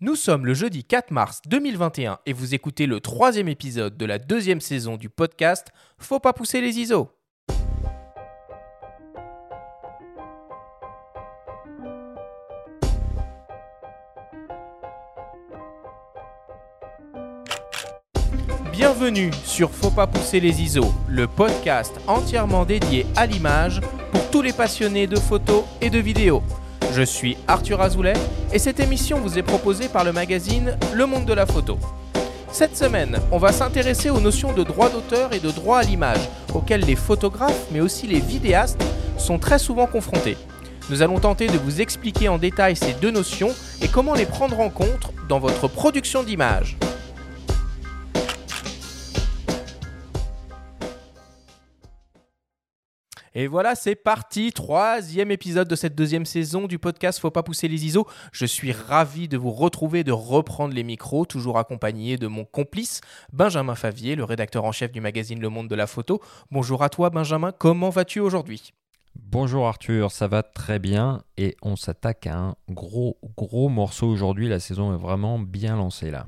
Nous sommes le jeudi 4 mars 2021 et vous écoutez le troisième épisode de la deuxième saison du podcast Faut pas pousser les ISO. Bienvenue sur Faut pas pousser les ISO, le podcast entièrement dédié à l'image pour tous les passionnés de photos et de vidéos. Je suis Arthur Azoulay et cette émission vous est proposée par le magazine Le Monde de la Photo. Cette semaine, on va s'intéresser aux notions de droit d'auteur et de droit à l'image, auxquelles les photographes mais aussi les vidéastes sont très souvent confrontés. Nous allons tenter de vous expliquer en détail ces deux notions et comment les prendre en compte dans votre production d'images. Et voilà, c'est parti, troisième épisode de cette deuxième saison du podcast Faut pas pousser les ISO. Je suis ravi de vous retrouver, de reprendre les micros, toujours accompagné de mon complice Benjamin Favier, le rédacteur en chef du magazine Le Monde de la Photo. Bonjour à toi Benjamin, comment vas-tu aujourd'hui? Bonjour Arthur, ça va très bien et on s'attaque à un gros gros morceau aujourd'hui. La saison est vraiment bien lancée là.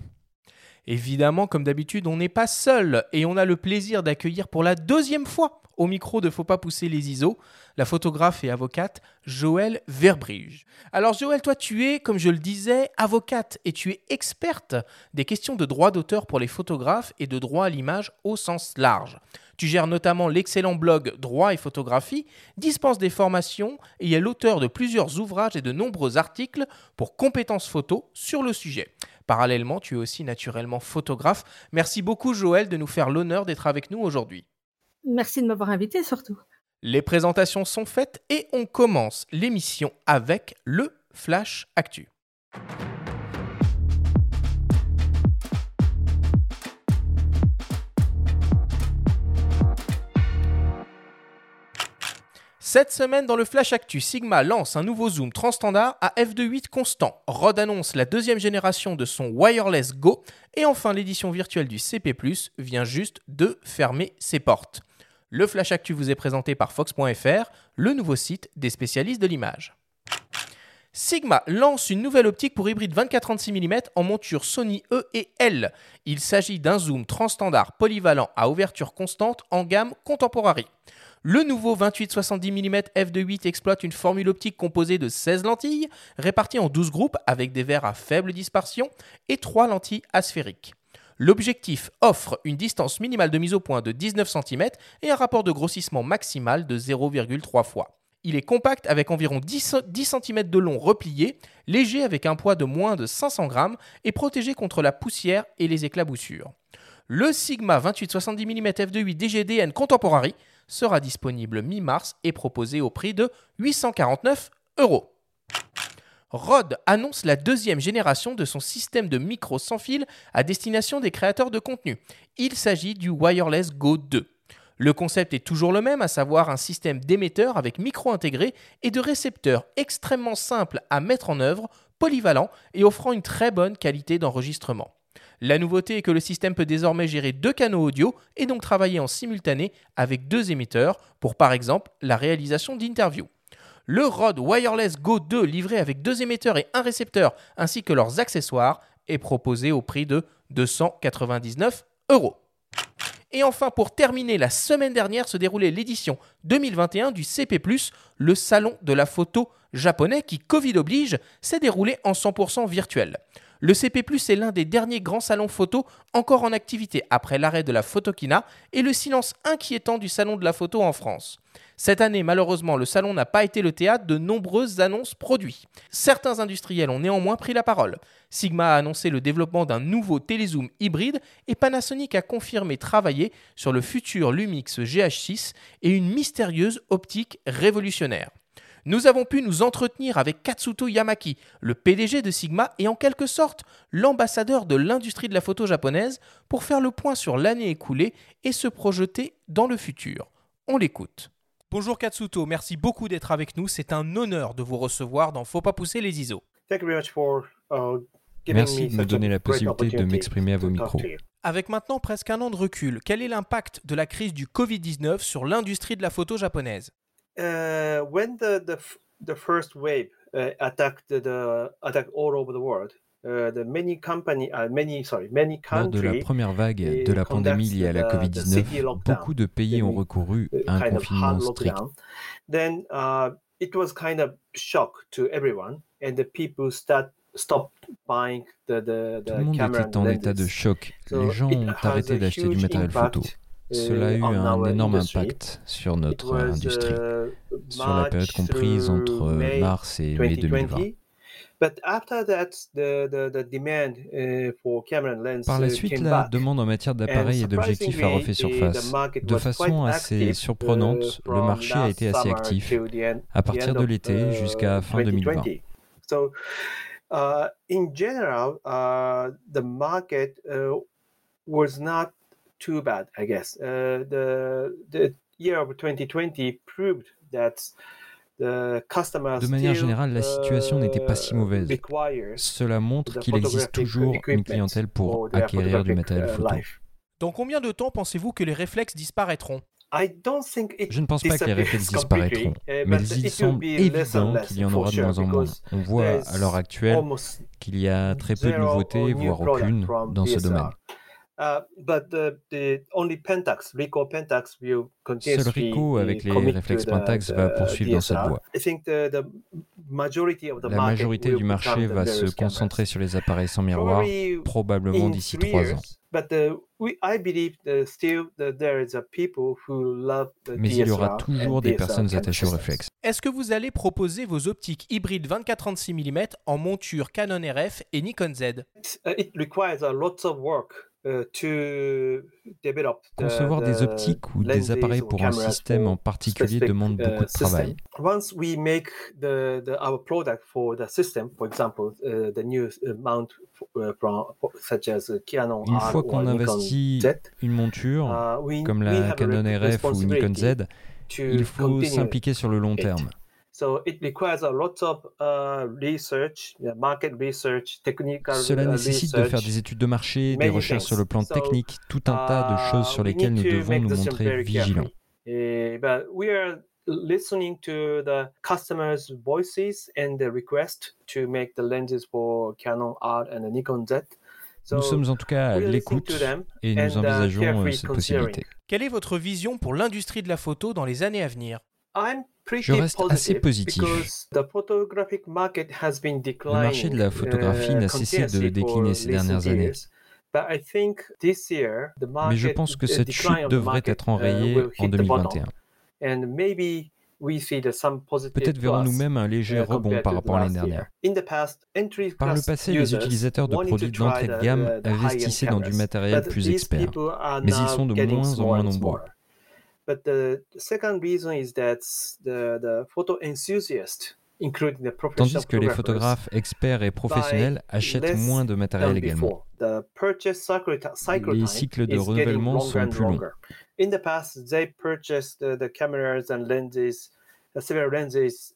Évidemment, comme d'habitude, on n'est pas seul et on a le plaisir d'accueillir pour la deuxième fois au micro de Faut pas pousser les ISO, la photographe et avocate Joëlle Verbrige. Alors Joëlle, toi tu es, comme je le disais, avocate et tu es experte des questions de droit d'auteur pour les photographes et de droit à l'image au sens large. Tu gères notamment l'excellent blog Droit et photographie, dispenses des formations et est l'auteur de plusieurs ouvrages et de nombreux articles pour compétences photo sur le sujet. Parallèlement, tu es aussi naturellement photographe. Merci beaucoup Joël de nous faire l'honneur d'être avec nous aujourd'hui. Merci de m'avoir invité surtout. Les présentations sont faites et on commence l'émission avec le Flash Actu. Cette semaine, dans le Flash Actu, Sigma lance un nouveau zoom transstandard à f2.8 constant. Rode annonce la deuxième génération de son Wireless Go. Et enfin, l'édition virtuelle du CP, vient juste de fermer ses portes. Le Flash Actu vous est présenté par Fox.fr, le nouveau site des spécialistes de l'image. Sigma lance une nouvelle optique pour hybride 24-36 mm en monture Sony E et L. Il s'agit d'un zoom transstandard polyvalent à ouverture constante en gamme Contemporary. Le nouveau 28-70 mm f2.8 exploite une formule optique composée de 16 lentilles, réparties en 12 groupes avec des verres à faible dispersion et 3 lentilles asphériques. L'objectif offre une distance minimale de mise au point de 19 cm et un rapport de grossissement maximal de 0,3 fois. Il est compact avec environ 10, cm de long replié, léger avec un poids de moins de 500 g et protégé contre la poussière et les éclaboussures. Le Sigma 28-70 mm f2.8 DGDN Contemporary sera disponible mi-mars et proposé au prix de 849 euros. Rode annonce la deuxième génération de son système de micro sans fil à destination des créateurs de contenu. Il s'agit du Wireless Go 2. Le concept est toujours le même, à savoir un système d'émetteur avec micro intégré et de récepteurs extrêmement simple à mettre en œuvre, polyvalent et offrant une très bonne qualité d'enregistrement. La nouveauté est que le système peut désormais gérer deux canaux audio et donc travailler en simultané avec deux émetteurs pour par exemple la réalisation d'interviews. Le Rode Wireless Go 2 livré avec deux émetteurs et un récepteur ainsi que leurs accessoires est proposé au prix de 299 euros. Et enfin, pour terminer, la semaine dernière se déroulait l'édition 2021 du CP, le salon de la photo japonais qui, Covid oblige, s'est déroulé en 100% virtuel. Le CP, est l'un des derniers grands salons photo encore en activité après l'arrêt de la Photokina et le silence inquiétant du salon de la photo en France. Cette année, malheureusement, le salon n'a pas été le théâtre de nombreuses annonces produits. Certains industriels ont néanmoins pris la parole. Sigma a annoncé le développement d'un nouveau télézoom hybride et Panasonic a confirmé travailler sur le futur Lumix GH6 et une mystérieuse optique révolutionnaire. Nous avons pu nous entretenir avec Katsuto Yamaki, le PDG de Sigma et en quelque sorte l'ambassadeur de l'industrie de la photo japonaise, pour faire le point sur l'année écoulée et se projeter dans le futur. On l'écoute. Bonjour Katsuto, merci beaucoup d'être avec nous. C'est un honneur de vous recevoir dans Faut pas pousser les ISO. Uh, merci de me donner la possibilité de m'exprimer à vos micros. Avec maintenant presque un an de recul, quel est l'impact de la crise du Covid-19 sur l'industrie de la photo japonaise? Uh, When the, the, the first wave uh, attacked, the, attacked all over the world, uh, the many company, uh, many sorry, many Lors de la countries première vague de la pandémie liée à la Covid-19, beaucoup de pays ont recouru à un confinement strict. Then uh, it was kind of shock to everyone, and the people start stopped buying the the, Tout the le monde était en état de choc. Les gens ont arrêté d'acheter du matériel photo. Cela a eu uh, un énorme impact sur notre industrie, uh, sur la période comprise through entre mars et mai 2020. 2020. But after that, the, the, the demand uh, Par la uh, suite, la demande en matière d'appareils et d'objectifs a refait surface. De façon assez active, surprenante, uh, le marché a été assez actif à partir de l'été uh, jusqu'à fin 2020. 2020. So, uh, in general, uh, the market uh, was not too bad, I guess. Uh, the the year of 2020 proved that the customers De manière still, générale, la situation n'était pas si uh, mauvaise. requires Cela montre qu'il existe toujours une clientèle pour acquérir du matériel uh, photo. life. Dans combien de temps pensez-vous que les réflexes disparaîtront? I don't think it Je ne pense pas que les réflexes disappears completely, disparaîtront, uh, mais but il it will semble be less and évident less qu'il y en for aura de sure, moins en moins. because On voit à l'heure actuelle almost qu'il y a très peu de zero nouveautés, voire aucune, from dans ce DSLR. domaine. Uh, but the, the only Pentax, Ricoh Pentax will Seul Ricoh, avec les réflexes Pentax, the va poursuivre dans cette voie. I think the, the majority of the La market majorité will du marché va se concentrer cameras. sur les appareils sans miroir, Probably probablement d'ici three trois years, ans. But we, I believe that still that there is a people who love the Mais il y aura toujours des personnes attachées au systems. réflexe. Est-ce que vous allez proposer vos optiques hybrides 24-36 mm en monture Canon RF et Nikon Z? Uh, it requires a lot of work uh, the- Concevoir des optiques ou des appareils pour un système en particulier demande uh, beaucoup de travail. Once we make the, the our product for the system, for example, the new mount from such as Canon Une fois qu'on investit Z, une monture, uh, we, comme la Canon RF ou Nikon Z, il faut s'impliquer sur le long terme. So it requires a lot of uh, research, yeah, market research, technical Cela nécessite de faire research. des études de marché, des recherches sur le things. plan So, technique, tout un tas de choses sur Uh, we lesquelles nous devons nous montrer vigilants. carefully. But we are listening to the customers' voices and the request to make the lenses for Canon R and the Nikon Z. So Nous sommes en tout cas à we are listening l'écoute to them et nous and, uh, envisageons euh, carefully cette considering. possibilité. Quelle est votre vision pour l'industrie de la photo dans les années à venir? Je reste assez positif. Le marché de la photographie uh, n'a cessé de décliner ces dernières années. Mais je pense que the cette chute devrait être uh, enrayée en hit the bottom. 2021. And maybe we see the some positive Peut-être verrons-nous même un léger uh, rebond par rapport à l'année dernière. Par le passé, les utilisateurs de produits d'entrée de gamme investissaient dans du matériel plus expert. Mais ils sont de moins en moins nombreux. But the second reason is that the, the photo enthusiasts, including the professional Tandis que les photographes experts et professionnels achètent moins de matériel également. before. The purchase cycle, cycle Les cycles de renouvellement sont plus longs.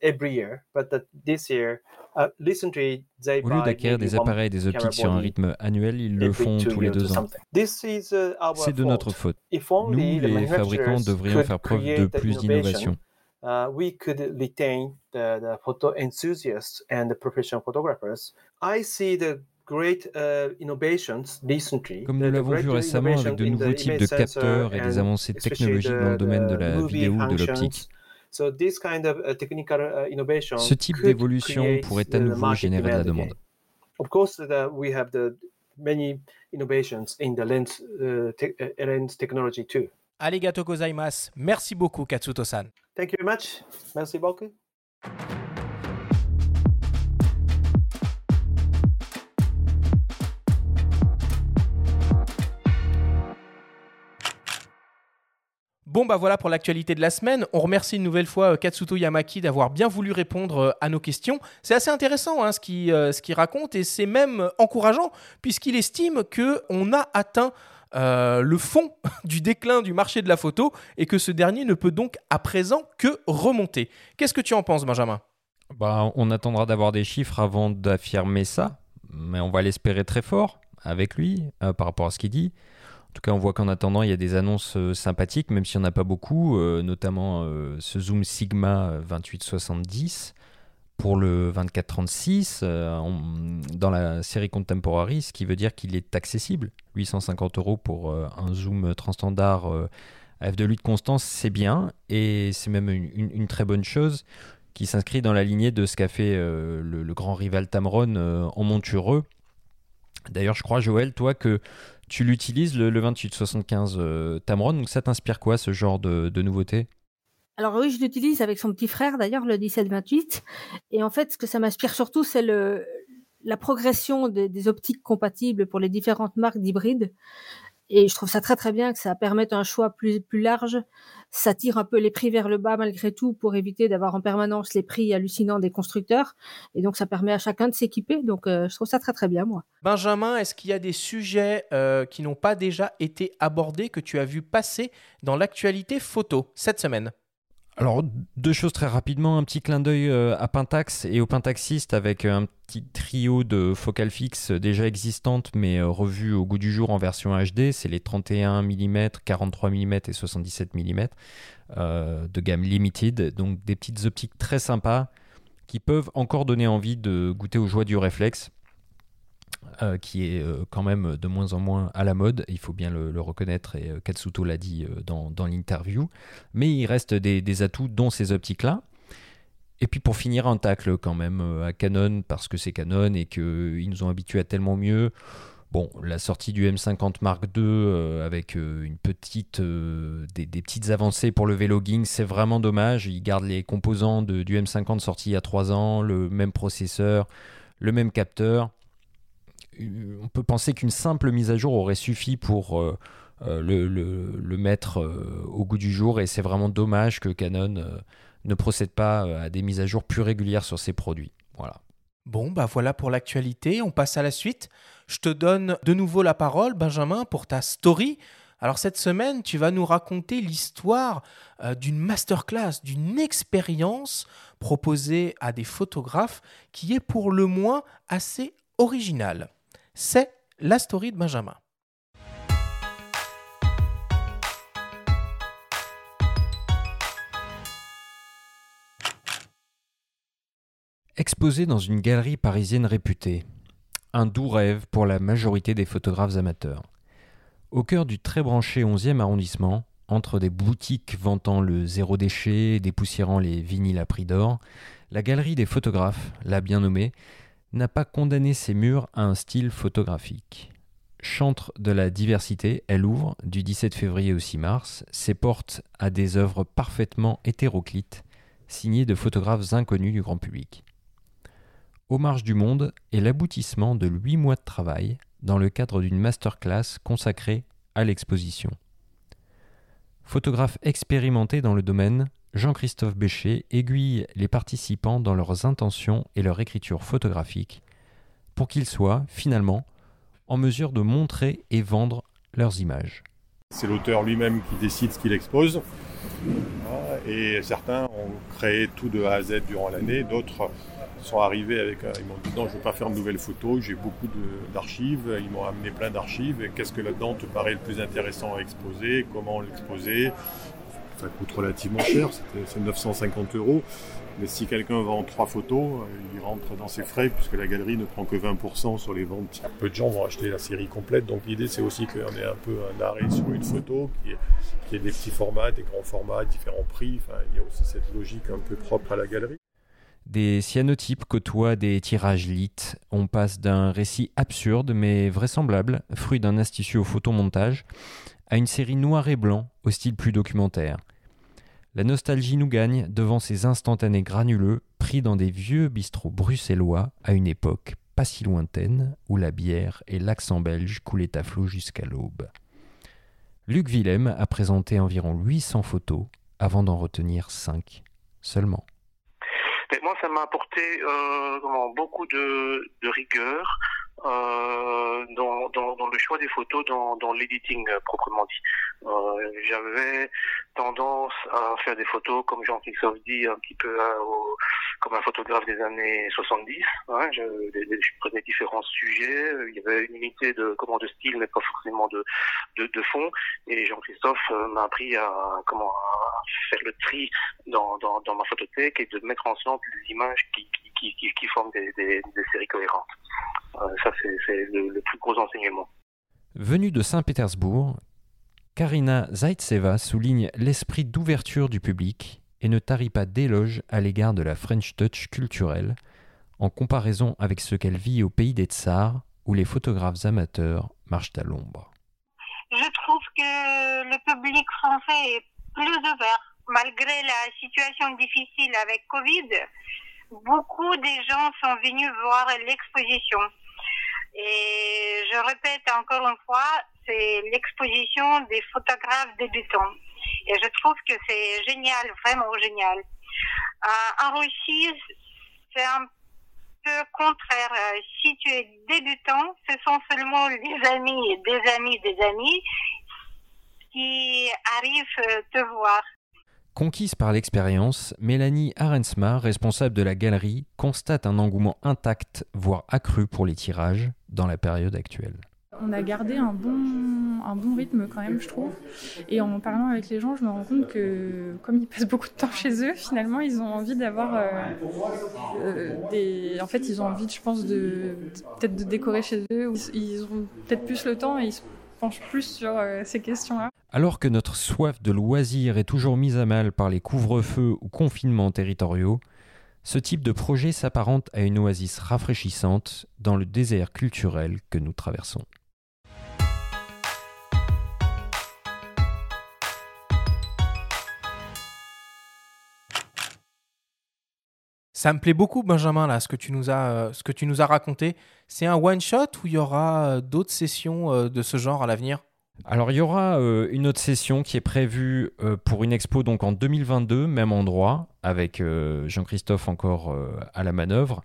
Every year. But that this year, uh, they Au lieu d'acquérir des appareils et des optiques sur un rythme annuel, ils le font tous les deux ans. uh, C'est de notre faute. Nous, les fabricants, devrions faire preuve de plus innovation, d'innovation. uh, we could retain the, the photo enthusiasts and the professional photographers. I see the great uh, innovations recently. Comme nous l'avons vu récemment avec de nouveaux types de capteurs et des avancées technologiques dans le domaine de la vidéo ou de l'optique. So this kind of uh, technical uh, innovation Ce type could d'évolution create pourrait à the nouveau market générer de la demand demande. Of course, the, we have the many innovations in the lens, uh, te- uh, lens technology too. Arigato gozaimasu. Merci beaucoup, Katsuto-san. Thank you very much. Merci beaucoup. Bon bah voilà pour l'actualité de la semaine. On remercie une nouvelle fois euh, Katsuto Yamaki d'avoir bien voulu répondre euh, à nos questions. C'est assez intéressant hein, ce qu'il euh, ce qu'il raconte et c'est même encourageant puisqu'il estime que on a atteint le fond du déclin du marché de la photo et que ce dernier ne peut donc à présent que remonter. Qu'est-ce que tu en penses Benjamin? Bah, on attendra d'avoir des chiffres avant d'affirmer ça, mais on va l'espérer très fort avec lui par rapport à ce qu'il dit. En tout cas, on voit qu'en attendant, il y a des annonces euh, sympathiques, même s'il n'y en a pas beaucoup, euh, notamment euh, ce Zoom Sigma 2870. pour le 24-36 euh, dans la série Contemporary, ce qui veut dire qu'il est accessible. 850 euros pour un zoom transstandard euh, à f2.8 constant, c'est bien et c'est même une, très bonne chose qui s'inscrit dans la lignée de ce qu'a fait le, grand rival Tamron en montureux. D'ailleurs, je crois, Joël, toi, que tu l'utilises le, 28-75 Tamron, donc ça t'inspire quoi ce genre de, nouveauté? Alors oui, je l'utilise avec son petit frère d'ailleurs, le 1728. Et en fait, ce que ça m'inspire surtout, c'est le, la progression des, optiques compatibles pour les différentes marques d'hybrides. Et je trouve ça très très bien que ça permette un choix plus, plus large. Ça tire un peu les prix vers le bas malgré tout pour éviter d'avoir en permanence les prix hallucinants des constructeurs. Et donc ça permet à chacun de s'équiper. Donc euh, je trouve ça très très bien moi. Benjamin, est-ce qu'il y a des sujets euh, qui n'ont pas déjà été abordés que tu as vu passer dans l'actualité photo cette semaine? Alors, deux choses très rapidement. Un petit clin d'œil euh, à Pentax et au Pentaxiste avec un petit trio de focales fixes déjà existantes mais euh, revues au goût du jour en version HD. C'est les 31 mm, 43 mm et 77 mm euh, de gamme limited. Donc, des petites optiques très sympas qui peuvent encore donner envie de goûter aux joies du réflexe. Euh, qui est euh, quand même de moins en moins à la mode, il faut bien le, reconnaître, et euh, Katsuto l'a dit dans, l'interview, mais il reste des, atouts, dont ces optiques-là. Et puis pour finir, un tacle quand même à Canon, parce que c'est Canon et qu'ils nous ont habitués à tellement mieux. Bon, la sortie du M50 Mark II avec des, petites avancées pour le V-logging, c'est vraiment dommage. Ils gardent les composants du M50 sorti il y a 3 ans, le même processeur, le même capteur on peut penser qu'une simple mise à jour aurait suffi pour euh, euh, le, mettre euh, au goût du jour et c'est vraiment dommage que Canon ne procède pas à des mises à jour plus régulières sur ses produits. Bon, bah voilà pour l'actualité, on passe à la suite. Je te donne de nouveau la parole, Benjamin, pour ta story. Alors cette semaine, tu vas nous raconter l'histoire d'une masterclass, d'une expérience proposée à des photographes qui est pour le moins assez originale c'est la story de Benjamin. Exposé dans une galerie parisienne réputée, un doux rêve pour la majorité des photographes amateurs. Au cœur du très branché 11e arrondissement, entre des boutiques vantant le zéro déchet et dépoussiérant les vinyles à prix d'or, la galerie des photographes, la bien nommée, n'a pas condamné ses murs à un style photographique. Chantre de la diversité, elle ouvre, du 17 février au 6 mars, ses portes à des œuvres parfaitement hétéroclites, signées de photographes inconnus du grand public. Au marge du monde est l'aboutissement de huit mois de travail dans le cadre d'une masterclass consacrée à l'exposition. Photographe expérimenté dans le domaine, Jean-Christophe Bécher aiguille les participants dans leurs intentions et leur écriture photographique pour qu'ils soient, finalement, en mesure de montrer et vendre leurs images. C'est l'auteur lui-même qui décide ce qu'il expose. Et certains ont créé tout de A à Z durant l'année, d'autres sont arrivés avec. Ils m'ont dit non, je ne veux pas faire de nouvelles photos, j'ai beaucoup d'archives. Ils m'ont amené plein d'archives. Qu'est-ce que là-dedans te paraît le plus intéressant à exposer? Comment l'exposer? Ça coûte relativement cher, c'est 950 euros. Mais si quelqu'un vend trois photos, euh, il rentre dans ses frais puisque la galerie ne prend que 20% sur les ventes. Peu de gens vont acheter la série complète, donc l'idée c'est aussi qu'on ait un peu un arrêt sur une photo, qui est, qui est des petits formats, des grands formats, différents prix. Enfin, il y a aussi cette logique un peu propre à la galerie. Des cyanotypes côtoient des tirages lit. On passe d'un récit absurde mais vraisemblable, fruit d'un astucieux photomontage, à une série noir et blanc au style plus documentaire. La nostalgie nous gagne devant ces instantanés granuleux pris dans des vieux bistrots bruxellois à une époque pas si lointaine où la bière et l'accent belge coulaient à flot jusqu'à l'aube. Luc Willem a présenté environ 800 photos avant d'en retenir 5 seulement. moi, ça m'a apporté euh, beaucoup de rigueur, euh, dans, dans, dans, le choix des photos, dans, dans l'editing euh, proprement dit. Euh, J'avais tendance à faire des photos, comme Jean-Christophe dit, un petit peu euh, comme un photographe des années 70. Hein, je, je, prenais différents sujets. Il y avait une unité de comment de style, mais pas forcément de de, de fond. Et Jean-Christophe euh, m'a appris à comment à faire le tri dans, dans, dans ma photothèque et de mettre ensemble des images qui qui, qui, qui forment des, des, des séries cohérentes. Euh, ça, c'est le, le plus gros enseignement. Venue de Saint-Pétersbourg, Karina Zaitseva souligne l'esprit d'ouverture du public et ne tarit pas d'éloges à l'égard de la French touch culturelle, en comparaison avec ce qu'elle vit au pays des Tsars, où les photographes amateurs marchent à l'ombre. Je trouve que le public français est plus ouvert. Malgré la situation difficile avec Covid, beaucoup des gens sont venus voir l'exposition. Et je répète encore une fois, c'est l'exposition des photographes débutants. Et je trouve que c'est génial, vraiment génial. Euh, en Russie, c'est un peu contraire. Si tu es débutant, ce sont seulement les amis, des amis, des amis qui arrivent te voir. Conquise par l'expérience, Mélanie Arensma, responsable de la galerie, constate un engouement intact, voire accru pour les tirages dans la période actuelle. On a gardé un bon, un bon rythme quand même, je trouve. Et en parlant avec les gens, je me rends compte que comme ils passent beaucoup de temps chez eux, finalement, ils ont envie d'avoir euh, euh, des... En fait, ils ont envie, je pense, de peut-être de décorer chez eux. Ils ont peut-être plus le temps et ils se euh. Alors que notre soif de loisirs est toujours mise à mal par les couvre-feux ou confinements territoriaux, ce type de projet s'apparente à une oasis rafraîchissante dans le désert culturel que nous traversons. Ça me plaît beaucoup, Benjamin, là, ce que tu nous as, euh, ce que tu nous as raconté. C'est un one-shot ou il y aura euh, d'autres sessions euh, de ce genre à l'avenir? Alors il y aura une autre session qui est prévue pour une expo donc en 2022, même endroit, avec Jean-Christophe encore à la manœuvre.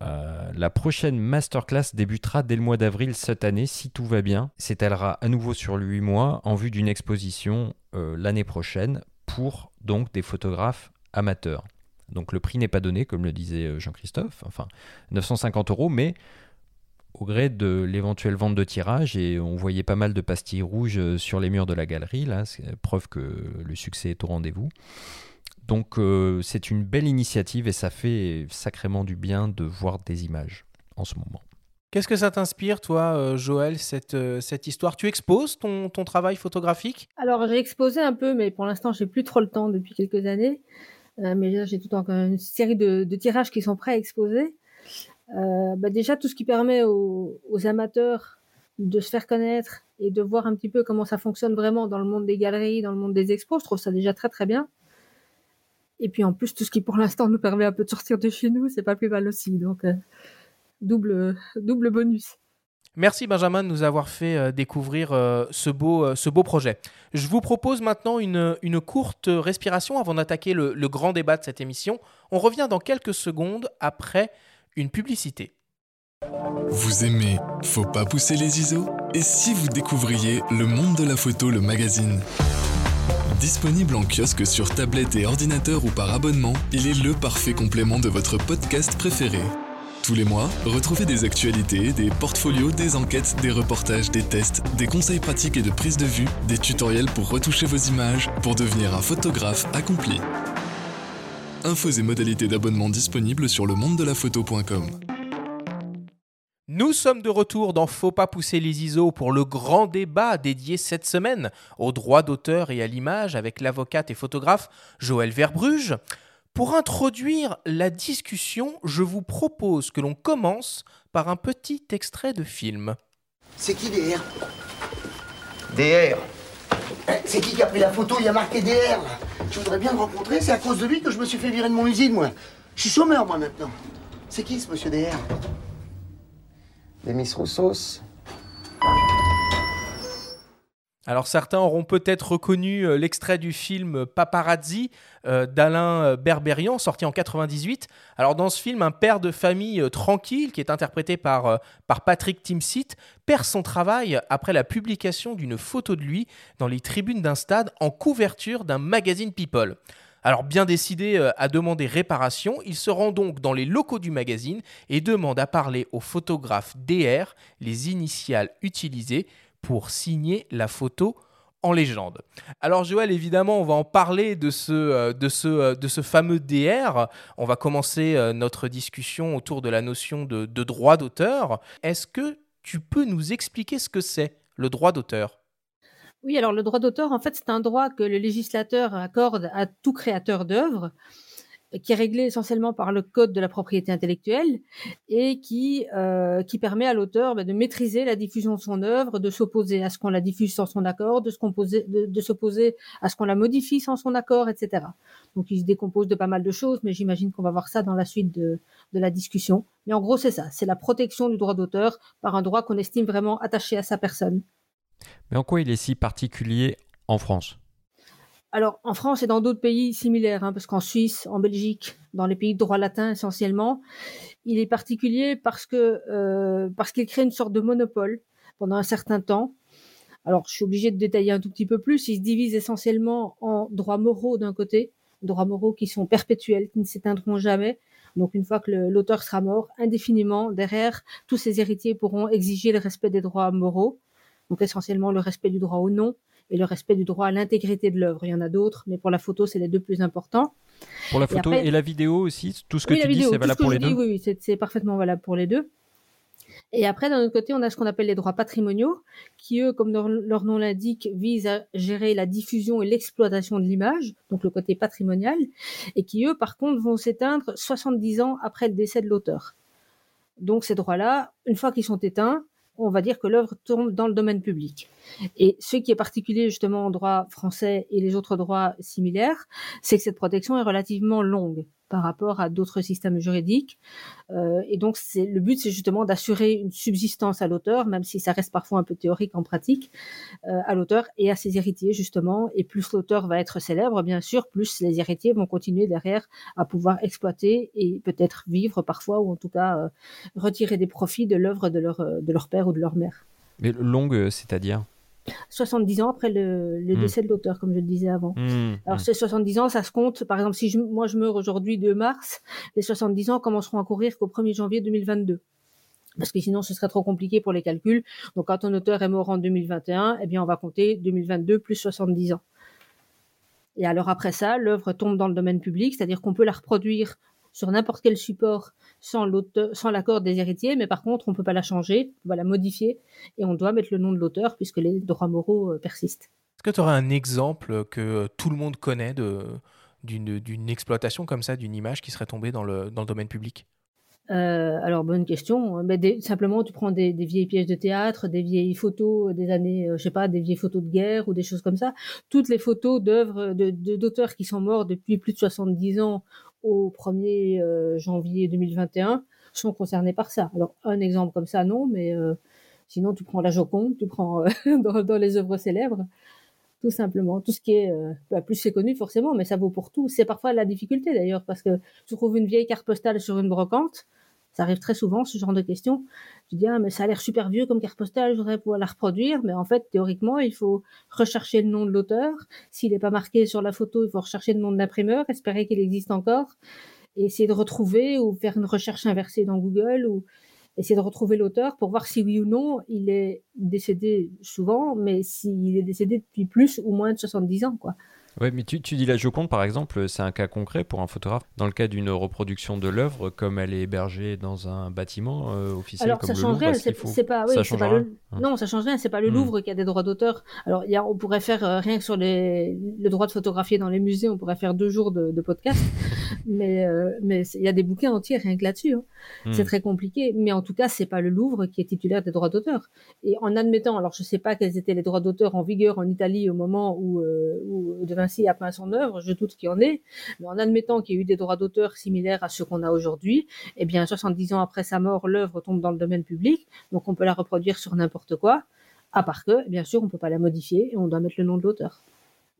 la prochaine masterclass débutera dès le mois d'avril cette année, si tout va bien. S'étalera à nouveau sur 8 mois en vue d'une exposition l'année prochaine pour donc des photographes amateurs. Donc le prix n'est pas donné, comme le disait Jean-Christophe, enfin 950 euros, mais au gré de l'éventuelle vente de tirage et on voyait pas mal de pastilles rouges euh, sur les murs de la galerie, là, c'est preuve que le succès est au rendez-vous. Donc euh, c'est une belle initiative et ça fait sacrément du bien de voir des images en ce moment. Qu'est-ce que ça t'inspire, toi, euh, Joël, cette, cette histoire? Tu exposes ton, ton travail photographique? Alors j'ai exposé un peu, mais pour l'instant j'ai plus trop le temps depuis quelques années. Mais là j'ai tout encore une série de, de tirages qui sont prêts à exposer. Euh, bah déjà tout ce qui permet aux, aux, amateurs de se faire connaître et de voir un petit peu comment ça fonctionne vraiment dans le monde des galeries, dans le monde des expos, je trouve ça déjà très très bien. Et puis en plus tout ce qui pour l'instant nous permet un peu de sortir de chez nous, c'est pas plus mal aussi. Donc euh, double double bonus. Merci Benjamin de nous avoir fait euh, découvrir euh, ce, beau, euh, ce beau projet. Je vous propose maintenant une, une courte respiration avant d'attaquer le, le grand débat de cette émission. On revient dans quelques secondes après une publicité. Vous aimez Faut pas pousser les ISO? Et si vous découvriez Le Monde de la Photo, le magazine? Disponible en kiosque sur tablette et ordinateur ou par abonnement, il est le parfait complément de votre podcast préféré. Tous les mois, retrouvez des actualités, des portfolios, des enquêtes, des reportages, des tests, des conseils pratiques et de prise de vue, des tutoriels pour retoucher vos images, pour devenir un photographe accompli. Infos et modalités d'abonnement disponibles sur le monde de la photo.com. Nous sommes de retour dans Faut pas pousser les ISO pour le grand débat dédié cette semaine aux droits d'auteur et à l'image avec l'avocate et photographe Joël Verbruge. Pour introduire la discussion, je vous propose que l'on commence par un petit extrait de film. C'est qui DR DR C'est qui qui a pris la photo? Il y a marqué DR là. Je voudrais bien le rencontrer, c'est à cause de lui que je me suis fait virer de mon usine, moi. Je suis chômeur, moi, maintenant. C'est qui, ce monsieur DR Demis Roussos. Alors certains auront peut-être reconnu euh, l'extrait du film Paparazzi euh, d'Alain euh, Berberian, sorti en 98. Alors dans ce film, un père de famille euh, tranquille, qui est interprété par, euh, par Patrick Timsit, perd son travail après la publication d'une photo de lui dans les tribunes d'un stade en couverture d'un magazine People. Alors bien décidé euh, à demander réparation, il se rend donc dans les locaux du magazine et demande à parler au photographe DR, les initiales utilisées pour signer la photo en légende. Alors Joël, évidemment, on va en parler de ce, euh, euh, fameux DR. On va commencer euh, notre discussion autour de la notion de, de droit d'auteur. Est-ce que tu peux nous expliquer ce que c'est le droit d'auteur? Oui, alors le droit d'auteur, en fait, c'est un droit que le législateur accorde à tout créateur d'œuvre qui est réglé essentiellement par le code de la propriété intellectuelle et qui, euh, qui permet à l'auteur bah, de maîtriser la diffusion de son œuvre, de s'opposer à ce qu'on la diffuse sans son accord, de, de, de s'opposer à ce qu'on la modifie sans son accord, etc. Donc il se décompose de pas mal de choses, mais j'imagine qu'on va voir ça dans la suite de, de la discussion. Mais en gros, c'est ça, c'est la protection du droit d'auteur par un droit qu'on estime vraiment attaché à sa personne. Mais en quoi il est si particulier en France? Alors, en France et dans d'autres pays similaires, hein, parce qu'en Suisse, en Belgique, dans les pays de droit latin essentiellement, il est particulier parce que euh, parce qu'il crée une sorte de monopole pendant un certain temps. Alors, je suis obligée de détailler un tout petit peu plus. Il se divise essentiellement en droits moraux d'un côté, droits moraux qui sont perpétuels, qui ne s'éteindront jamais. Donc, une fois que l'auteur sera mort, indéfiniment, derrière, tous ses héritiers pourront exiger le respect des droits moraux. Donc, essentiellement, le respect du droit au nom, et le respect du droit à l'intégrité de l'œuvre. Il y en a d'autres, mais pour la photo, c'est les deux plus importants. Pour la photo et, la vidéo aussi, tout ce que tu dis, c'est valable pour les deux. oui, oui c'est parfaitement valable pour les deux. Et après, d'un autre côté, on a ce qu'on appelle les droits patrimoniaux, qui, eux, comme leur, nom l'indique, visent à gérer la diffusion et l'exploitation de l'image, donc le côté patrimonial, et qui, eux, par contre, vont s'éteindre 70 ans après le décès de l'auteur. Donc ces droits-là, une fois qu'ils sont éteints, on va dire que l'œuvre tombe dans le domaine public. Et ce qui est particulier justement en droit français et les autres droits similaires, c'est que cette protection est relativement longue par rapport à d'autres systèmes juridiques. Euh, et donc, le but, c'est justement d'assurer une subsistance à l'auteur, même si ça reste parfois un peu théorique en pratique, euh, à l'auteur et à ses héritiers justement. Et plus l'auteur va être célèbre, bien sûr, plus les héritiers vont continuer derrière à pouvoir exploiter et peut-être vivre parfois, ou en tout cas euh, retirer des profits de l'œuvre de leur de leur père ou de leur mère. Mais longue, c'est-à-dire? 70 ans après le, le hmm. décès de l'auteur, comme je le disais avant. Hmm. Alors, ces 70 ans, ça se compte, par exemple, si je, moi je meurs aujourd'hui 2 mars, les 70 ans commenceront à courir qu'au 1er janvier 2022 parce que sinon ce serait trop compliqué pour les calculs. Donc quand un auteur est mort en 2021, eh bien on va compter 2022 plus 70 ans. Et alors après ça, l'œuvre tombe dans le domaine public, c'est-à-dire qu'on peut la reproduire sur n'importe quel support sans l'accord des héritiers, mais par contre, on peut pas la changer, on va la modifier et on doit mettre le nom de l'auteur puisque les droits moraux euh, persistent. Est-ce que tu aurais un exemple que tout le monde connaît d'une exploitation comme ça, d'une image qui serait tombée dans le, dans le domaine public? Euh, alors bonne question. Mais simplement, tu prends des, vieilles pièces de théâtre, des vieilles photos des années, euh, je sais pas, des vieilles photos de guerre ou des choses comme ça. Toutes les photos d'œuvres d'auteurs qui sont morts depuis plus de 70 ans au 1er euh, janvier 2021 sont concernés par ça. Alors, un exemple comme ça, non, mais euh, sinon, tu prends la Joconde, tu prends euh, dans, les œuvres célèbres, tout simplement. Tout ce qui est, bah, plus c'est connu forcément, mais ça vaut pour tout. C'est parfois la difficulté d'ailleurs, parce que tu trouves une vieille carte postale sur une brocante, ça arrive très souvent, ce genre de questions. Tu dis, ah, mais ça a l'air super vieux comme carte postale, je voudrais pouvoir la reproduire. Mais en fait, théoriquement, il faut rechercher le nom de l'auteur. S'il n'est pas marqué sur la photo, il faut rechercher le nom de l'imprimeur, espérer qu'il existe encore, et essayer de retrouver ou faire une recherche inversée dans Google ou essayer de retrouver l'auteur pour voir si oui ou non il est décédé souvent, mais s'il est décédé depuis plus ou moins de 70 ans, quoi. Oui, mais tu, tu, dis la Joconde, par exemple, c'est un cas concret pour un photographe. Dans le cas d'une reproduction de l'œuvre, comme elle est hébergée dans un bâtiment euh, officiel Alors, comme ça le change rien, c'est pas, oui, pas le... Non, ça change rien, c'est pas le hmm. Louvre qui a des droits d'auteur. Alors, y a, on pourrait faire euh, rien que sur les, le droit de photographier dans les musées, on pourrait faire deux jours de, de podcast. mais euh, mais il y a des bouquins entiers rien que là-dessus. Hein. C'est hmm. très compliqué. Mais en tout cas, c'est pas le Louvre qui est titulaire des droits d'auteur. Et en admettant, alors je sais pas quels étaient les droits d'auteur en vigueur en Italie au moment où, où De Vinci a peint son œuvre je doute qu'il y en ait, mais en admettant qu'il y ait eu des droits d'auteur similaires à ceux qu'on a aujourd'hui, eh bien, 70 ans après sa mort, l'œuvre tombe dans le domaine public, donc on peut la reproduire sur n'importe quoi, à part que, bien sûr, on ne peut pas la modifier et on doit mettre le nom de l'auteur.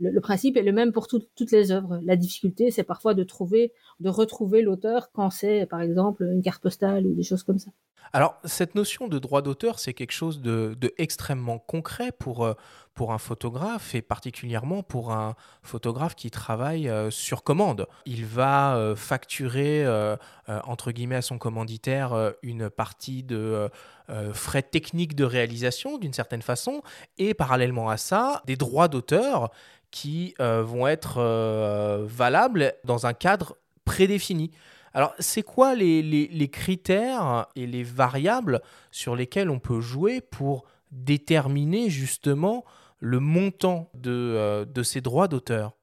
Le, principe est le même pour toutes les œuvres. La difficulté, c'est parfois de trouver, de retrouver l'auteur quand c'est, par exemple, une carte postale ou des choses comme ça. Alors, cette notion de droit d'auteur, c'est quelque chose de, extrêmement concret pour, euh, pour un photographe et particulièrement pour un photographe qui travaille euh, sur commande. Il va euh, facturer, euh, entre guillemets, à son commanditaire une partie de frais techniques de réalisation d'une certaine façon et parallèlement à ça, des droits d'auteur qui vont être valables dans un cadre prédéfini. Alors, c'est quoi les, critères et les variables sur lesquels on peut jouer pour déterminer justement le montant de, euh, de ces droits d'auteur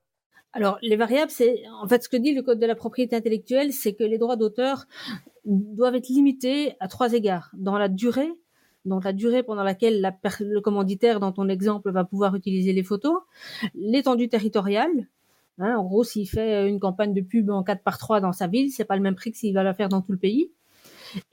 alors, les variables, c'est en fait ce que dit le Code de la propriété intellectuelle, c'est que les droits d'auteur doivent être limités à trois égards. Dans la durée, donc la durée pendant laquelle la, le commanditaire, dans ton exemple, va pouvoir utiliser les photos, l'étendue territoriale, Hein, en gros, s'il fait une campagne de pub en 4 par 3 dans sa ville, c'est pas le même prix que s'il va la faire dans tout le pays.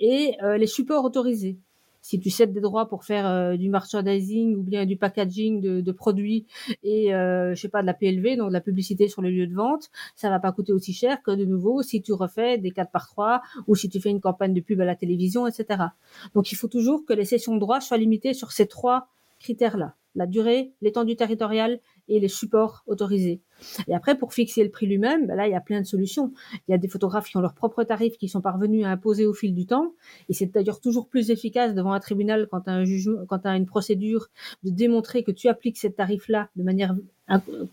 Et euh, les supports autorisés. Si tu cèdes des droits pour faire euh, du merchandising ou bien du packaging de, produits et euh, je sais pas de la PLV, donc de la publicité sur les lieux de vente, ça va pas coûter aussi cher que de nouveau si tu refais des 4 par 3 ou si tu fais une campagne de pub à la télévision, etc. Donc il faut toujours que les sessions de droits soient limitées sur ces trois critères-là la durée, l'étendue territoriale et les supports autorisés. Et après, pour fixer le prix lui-même, ben là, il y a plein de solutions. Il y a des photographes qui ont leurs propres tarifs qui sont parvenus à imposer au fil du temps. Et c'est d'ailleurs toujours plus efficace devant un tribunal quand tu as un jugement, quand as une procédure de démontrer que tu appliques ces tarifs-là de manière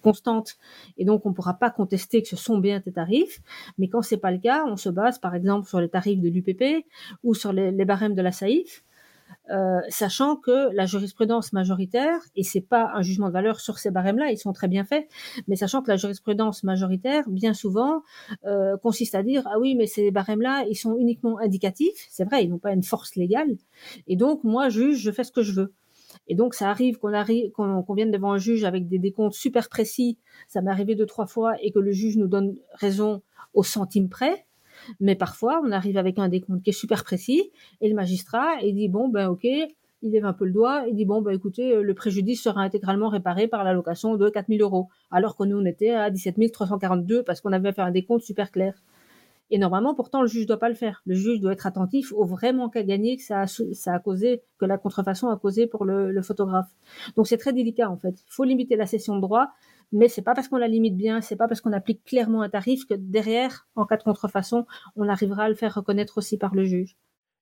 constante et donc on ne pourra pas contester que ce sont bien tes tarifs mais quand c'est pas le cas on se base par exemple sur les tarifs de l'UPP ou sur les, les barèmes de la SAIF euh, sachant que la jurisprudence majoritaire, et c'est pas un jugement de valeur sur ces barèmes-là, ils sont très bien faits, mais sachant que la jurisprudence majoritaire, bien souvent, euh, consiste à dire ah oui, mais ces barèmes-là, ils sont uniquement indicatifs, c'est vrai, ils n'ont pas une force légale, et donc moi juge, je fais ce que je veux. Et donc ça arrive qu'on arrive qu'on vienne devant un juge avec des décomptes super précis, ça m'est arrivé deux trois fois, et que le juge nous donne raison au centime près. Mais parfois, on arrive avec un décompte qui est super précis et le magistrat, il dit bon, ben ok, il lève un peu le doigt, il dit bon, ben écoutez, euh, le préjudice sera intégralement réparé par l'allocation de 4000 euros. Alors que nous, on était à 17 342 parce qu'on avait fait un décompte super clair. Et normalement, pourtant, le juge ne doit pas le faire. Le juge doit être attentif au vrai manque à gagner que ça a, causé, que la contrefaçon a causé pour le, le photographe. Donc c'est très délicat en fait. Il faut limiter la session de droit, mais c'est pas parce qu'on la limite bien, c'est pas parce qu'on applique clairement un tarif que derrière, en cas de contrefaçon, on arrivera à le faire reconnaître aussi par le juge.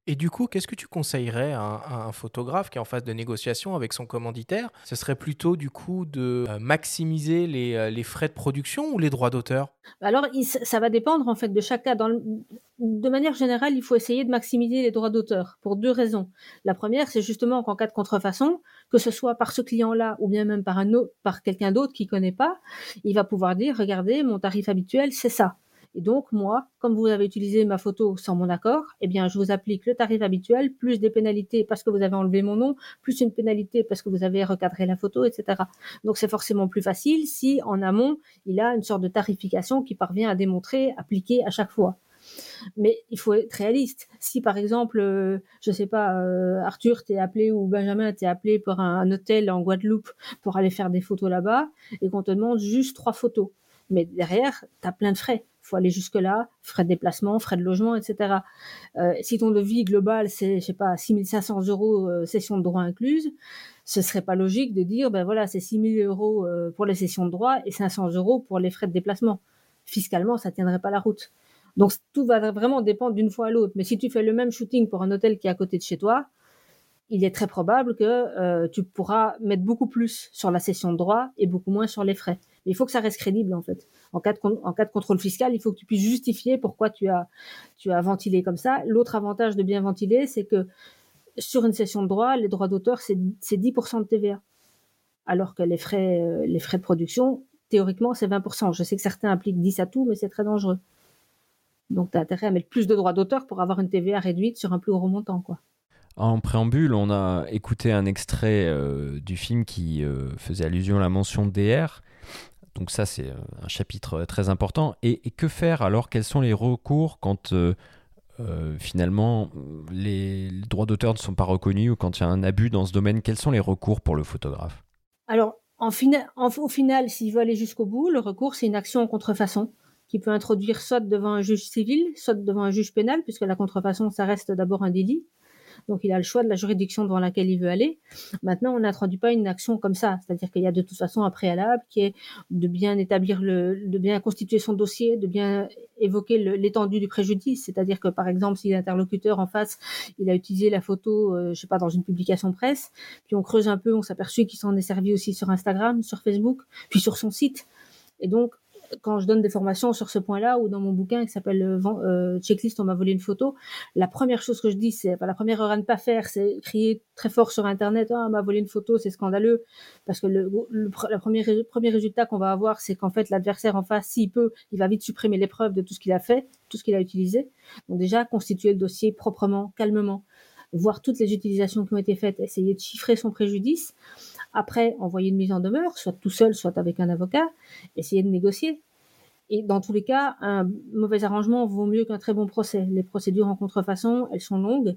Et du coup, qu'est-ce que tu conseillerais à un, photographe qui est en phase de négociation avec son commanditaire? Ce serait plutôt du coup de euh, maximiser euh, les, frais de production ou les droits d'auteur? Alors, ça va dépendre en fait de chaque cas. De manière générale, il faut essayer de maximiser les droits d'auteur pour deux raisons. La première, c'est justement qu'en cas de contrefaçon, que ce soit par ce client-là ou bien même par par quelqu'un d'autre qui connaît pas, il va pouvoir dire regardez, mon tarif habituel, c'est ça. Et donc, moi, comme vous avez utilisé ma photo sans mon accord, eh bien, je vous applique le tarif habituel, plus des pénalités parce que vous avez enlevé mon nom, plus une pénalité parce que vous avez recadré la photo, etc. Donc, c'est forcément plus facile si, en amont, il a une sorte de tarification qui parvient à démontrer, appliquer à chaque fois. Mais il faut être réaliste. Si par exemple, euh, je sais pas, euh, Arthur t'es appelé ou Benjamin t'es appelé pour un, hôtel en Guadeloupe pour aller faire des photos là-bas et qu'on te demande juste trois photos, mais derrière tu as plein de frais faut aller jusque là, frais de déplacement, frais de logement, etc. Euh, si ton devis global c'est, je sais pas, 6500 euros euh, session de droit incluse, ce serait pas logique de dire, ben voilà, c'est 6000 euros euh, pour les sessions de droit et 500 euros pour les frais de déplacement. Fiscalement, ça tiendrait pas la route. Donc tout va vraiment dépendre d'une fois à l'autre. Mais si tu fais le même shooting pour un hôtel qui est à côté de chez toi, il est très probable que euh, tu pourras mettre beaucoup plus sur la session de droit et beaucoup moins sur les frais. Mais il faut que ça reste crédible en fait. En cas de, contrôle fiscal, il faut que tu puisses justifier pourquoi tu as, ventilé comme ça. L'autre avantage de bien ventiler, c'est que sur une session de droit, les droits d'auteur, c'est 10% de TVA. Alors que les frais, euh, les frais de production, théoriquement, c'est 20%. Je sais que certains appliquent 10 à tout, mais c'est très dangereux. Donc, tu as intérêt à mettre plus de droits d'auteur pour avoir une TVA réduite sur un plus gros montant, quoi. En préambule, on a écouté un extrait euh, du film qui euh, faisait allusion à la mention DR. Donc ça, c'est euh, un chapitre très important. Et, que faire alors? Quels sont les recours quand finalement les droits d'auteur ne sont pas reconnus ou quand il y a un abus dans ce domaine? Quels sont les recours pour le photographe? Alors, au final, s'il veut aller jusqu'au bout, le recours, c'est une action en contrefaçon qui peut introduire soit devant un juge civil, soit devant un juge pénal, puisque la contrefaçon, ça reste d'abord un délit. Donc il a le choix de la juridiction devant laquelle il veut aller. Maintenant, on n'introduit pas une action comme ça, c'est-à-dire qu'il y a de toute façon un préalable qui est de bien établir le, de bien constituer son dossier, de bien évoquer l'étendue du préjudice, c'est-à-dire que par exemple, si l'interlocuteur en face, il a utilisé la photo, euh, je sais pas, dans une publication presse, puis on creuse un peu, on s'aperçut qu'il s'en est servi aussi sur Instagram, sur Facebook, puis sur son site. Et donc, quand je donne des formations sur ce point-là ou dans mon bouquin qui s'appelle euh, euh, Checklist, on m'a volé une photo, la première chose que je dis, c'est la première heure à ne pas faire, c'est crier très fort sur Internet, ah, on m'a volé une photo, c'est scandaleux, parce que le, le, premier, premier résultat qu'on va avoir, c'est qu'en fait l'adversaire en face, s'il peut, il va vite supprimer les preuves de tout ce qu'il a fait, tout ce qu'il a utilisé. Donc déjà constituer le dossier proprement, calmement, voir toutes les utilisations qui ont été faites, essayer de chiffrer son préjudice. Après, envoyer une mise en demeure, soit tout seul, soit avec un avocat, essayer de négocier. Et dans tous les cas, un mauvais arrangement vaut mieux qu'un très bon procès. Les procédures en contrefaçon, elles sont longues,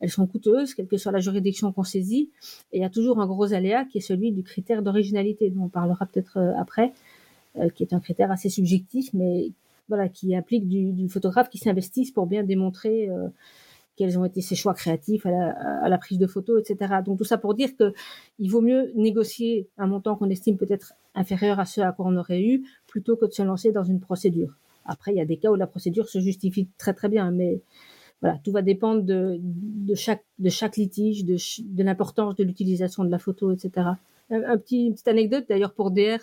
elles sont coûteuses, quelle que soit la juridiction qu'on saisit. Et il y a toujours un gros aléa qui est celui du critère d'originalité, dont on parlera peut-être euh, après, euh, qui est un critère assez subjectif, mais voilà, qui implique du, photographe qui s'investisse pour bien démontrer euh, quels ont été ses choix créatifs à la, prise de photos, etc. Donc tout ça pour dire que il vaut mieux négocier un montant qu'on estime peut-être inférieur à ce à quoi on aurait eu, plutôt que de se lancer dans une procédure. Après, il y a des cas où la procédure se justifie très très bien, mais voilà, tout va dépendre de, chaque, litige, de, l'importance de l'utilisation de la photo, etc. Un, petit, anecdote d'ailleurs pour DR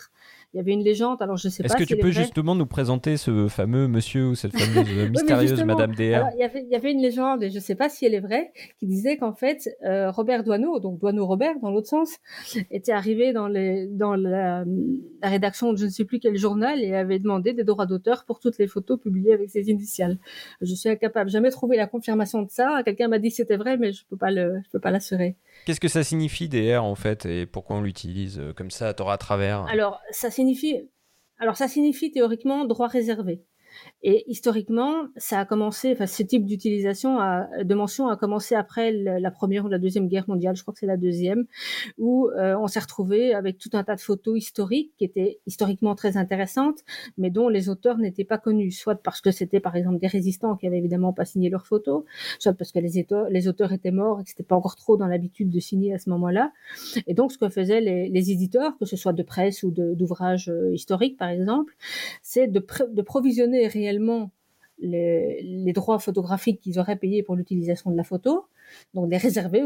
il y avait une légende. Alors je sais pas. Est-ce que tu peux justement nous présenter ce fameux monsieur ou cette fameuse mystérieuse Madame DR il, y avait, il y avait une légende et je sais pas si elle est vraie qui disait qu'en fait euh, Robert Doisneau, donc Doisneau Robert dans l'autre sens, était arrivé dans, les, dans la, rédaction de je ne sais plus quel journal et avait demandé des droits d'auteur pour toutes les photos publiées avec ses initiales. Je suis incapable, jamais trouvé la confirmation de ça. Quelqu'un m'a dit que c'était vrai, mais je peux pas le, je peux pas l'assurer. Qu'est-ce que ça signifie DR en fait et pourquoi on l'utilise euh, comme ça à à travers? Alors ça signifie, alors ça signifie théoriquement droit réservé. Et historiquement, ça a commencé, enfin, ce type d'utilisation de mention a commencé après la première ou la deuxième guerre mondiale, je crois que c'est la deuxième, où euh, on s'est retrouvé avec tout un tas de photos historiques qui étaient historiquement très intéressantes, mais dont les auteurs n'étaient pas connus, soit parce que c'était par exemple des résistants qui avaient évidemment pas signé leurs photos, soit parce que les auteurs, étaient morts et que c'était pas encore trop dans l'habitude de signer à ce moment-là. Et donc, ce que faisaient les, éditeurs, que ce soit de presse ou d'ouvrages euh, historiques par exemple, c'est de provisionner réellement les, droits photographiques qu'ils auraient payés pour l'utilisation de la photo, donc les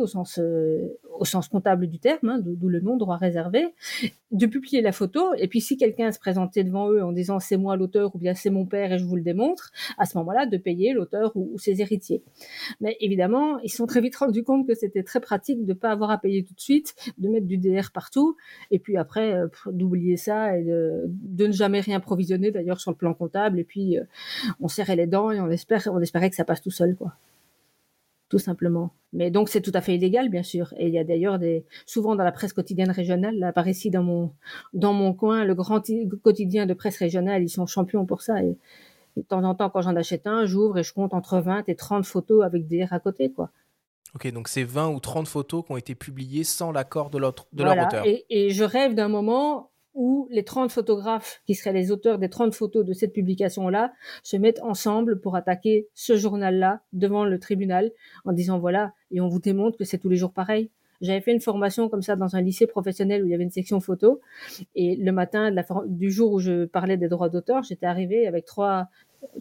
sens, euh, au sens comptable du terme, hein, d'où le nom droit réservé, de publier la photo, et puis si quelqu'un se présentait devant eux en disant c'est moi l'auteur ou bien c'est mon père et je vous le démontre, à ce moment-là de payer l'auteur ou, ses héritiers. Mais évidemment, ils se sont très vite rendus compte que c'était très pratique de pas avoir à payer tout de suite, de mettre du DR partout, et puis après euh, d'oublier ça et de, ne jamais rien provisionner d'ailleurs sur le plan comptable, et puis euh, on serrait les dents et on, on espérait que ça passe tout seul quoi tout simplement. Mais donc c'est tout à fait illégal, bien sûr. Et il y a d'ailleurs des, souvent dans la presse quotidienne régionale, là par ici dans mon dans mon coin, le grand quotidien de presse régionale, ils sont champions pour ça. Et, de temps en temps, quand j'en achète un, j'ouvre et je compte entre 20 et 30 photos avec des R à côté, quoi. Ok, donc c'est 20 ou 30 photos qui ont été publiées sans l'accord de, l'autre, de leur auteur. Et, et je rêve d'un moment où les 30 photographes qui seraient les auteurs des 30 photos de cette publication-là se mettent ensemble pour attaquer ce journal-là devant le tribunal en disant voilà, et on vous démontre que c'est tous les jours pareil. J'avais fait une formation comme ça dans un lycée professionnel où il y avait une section photo. Et le matin du jour où je parlais des droits d'auteur, j'étais arrivée avec trois,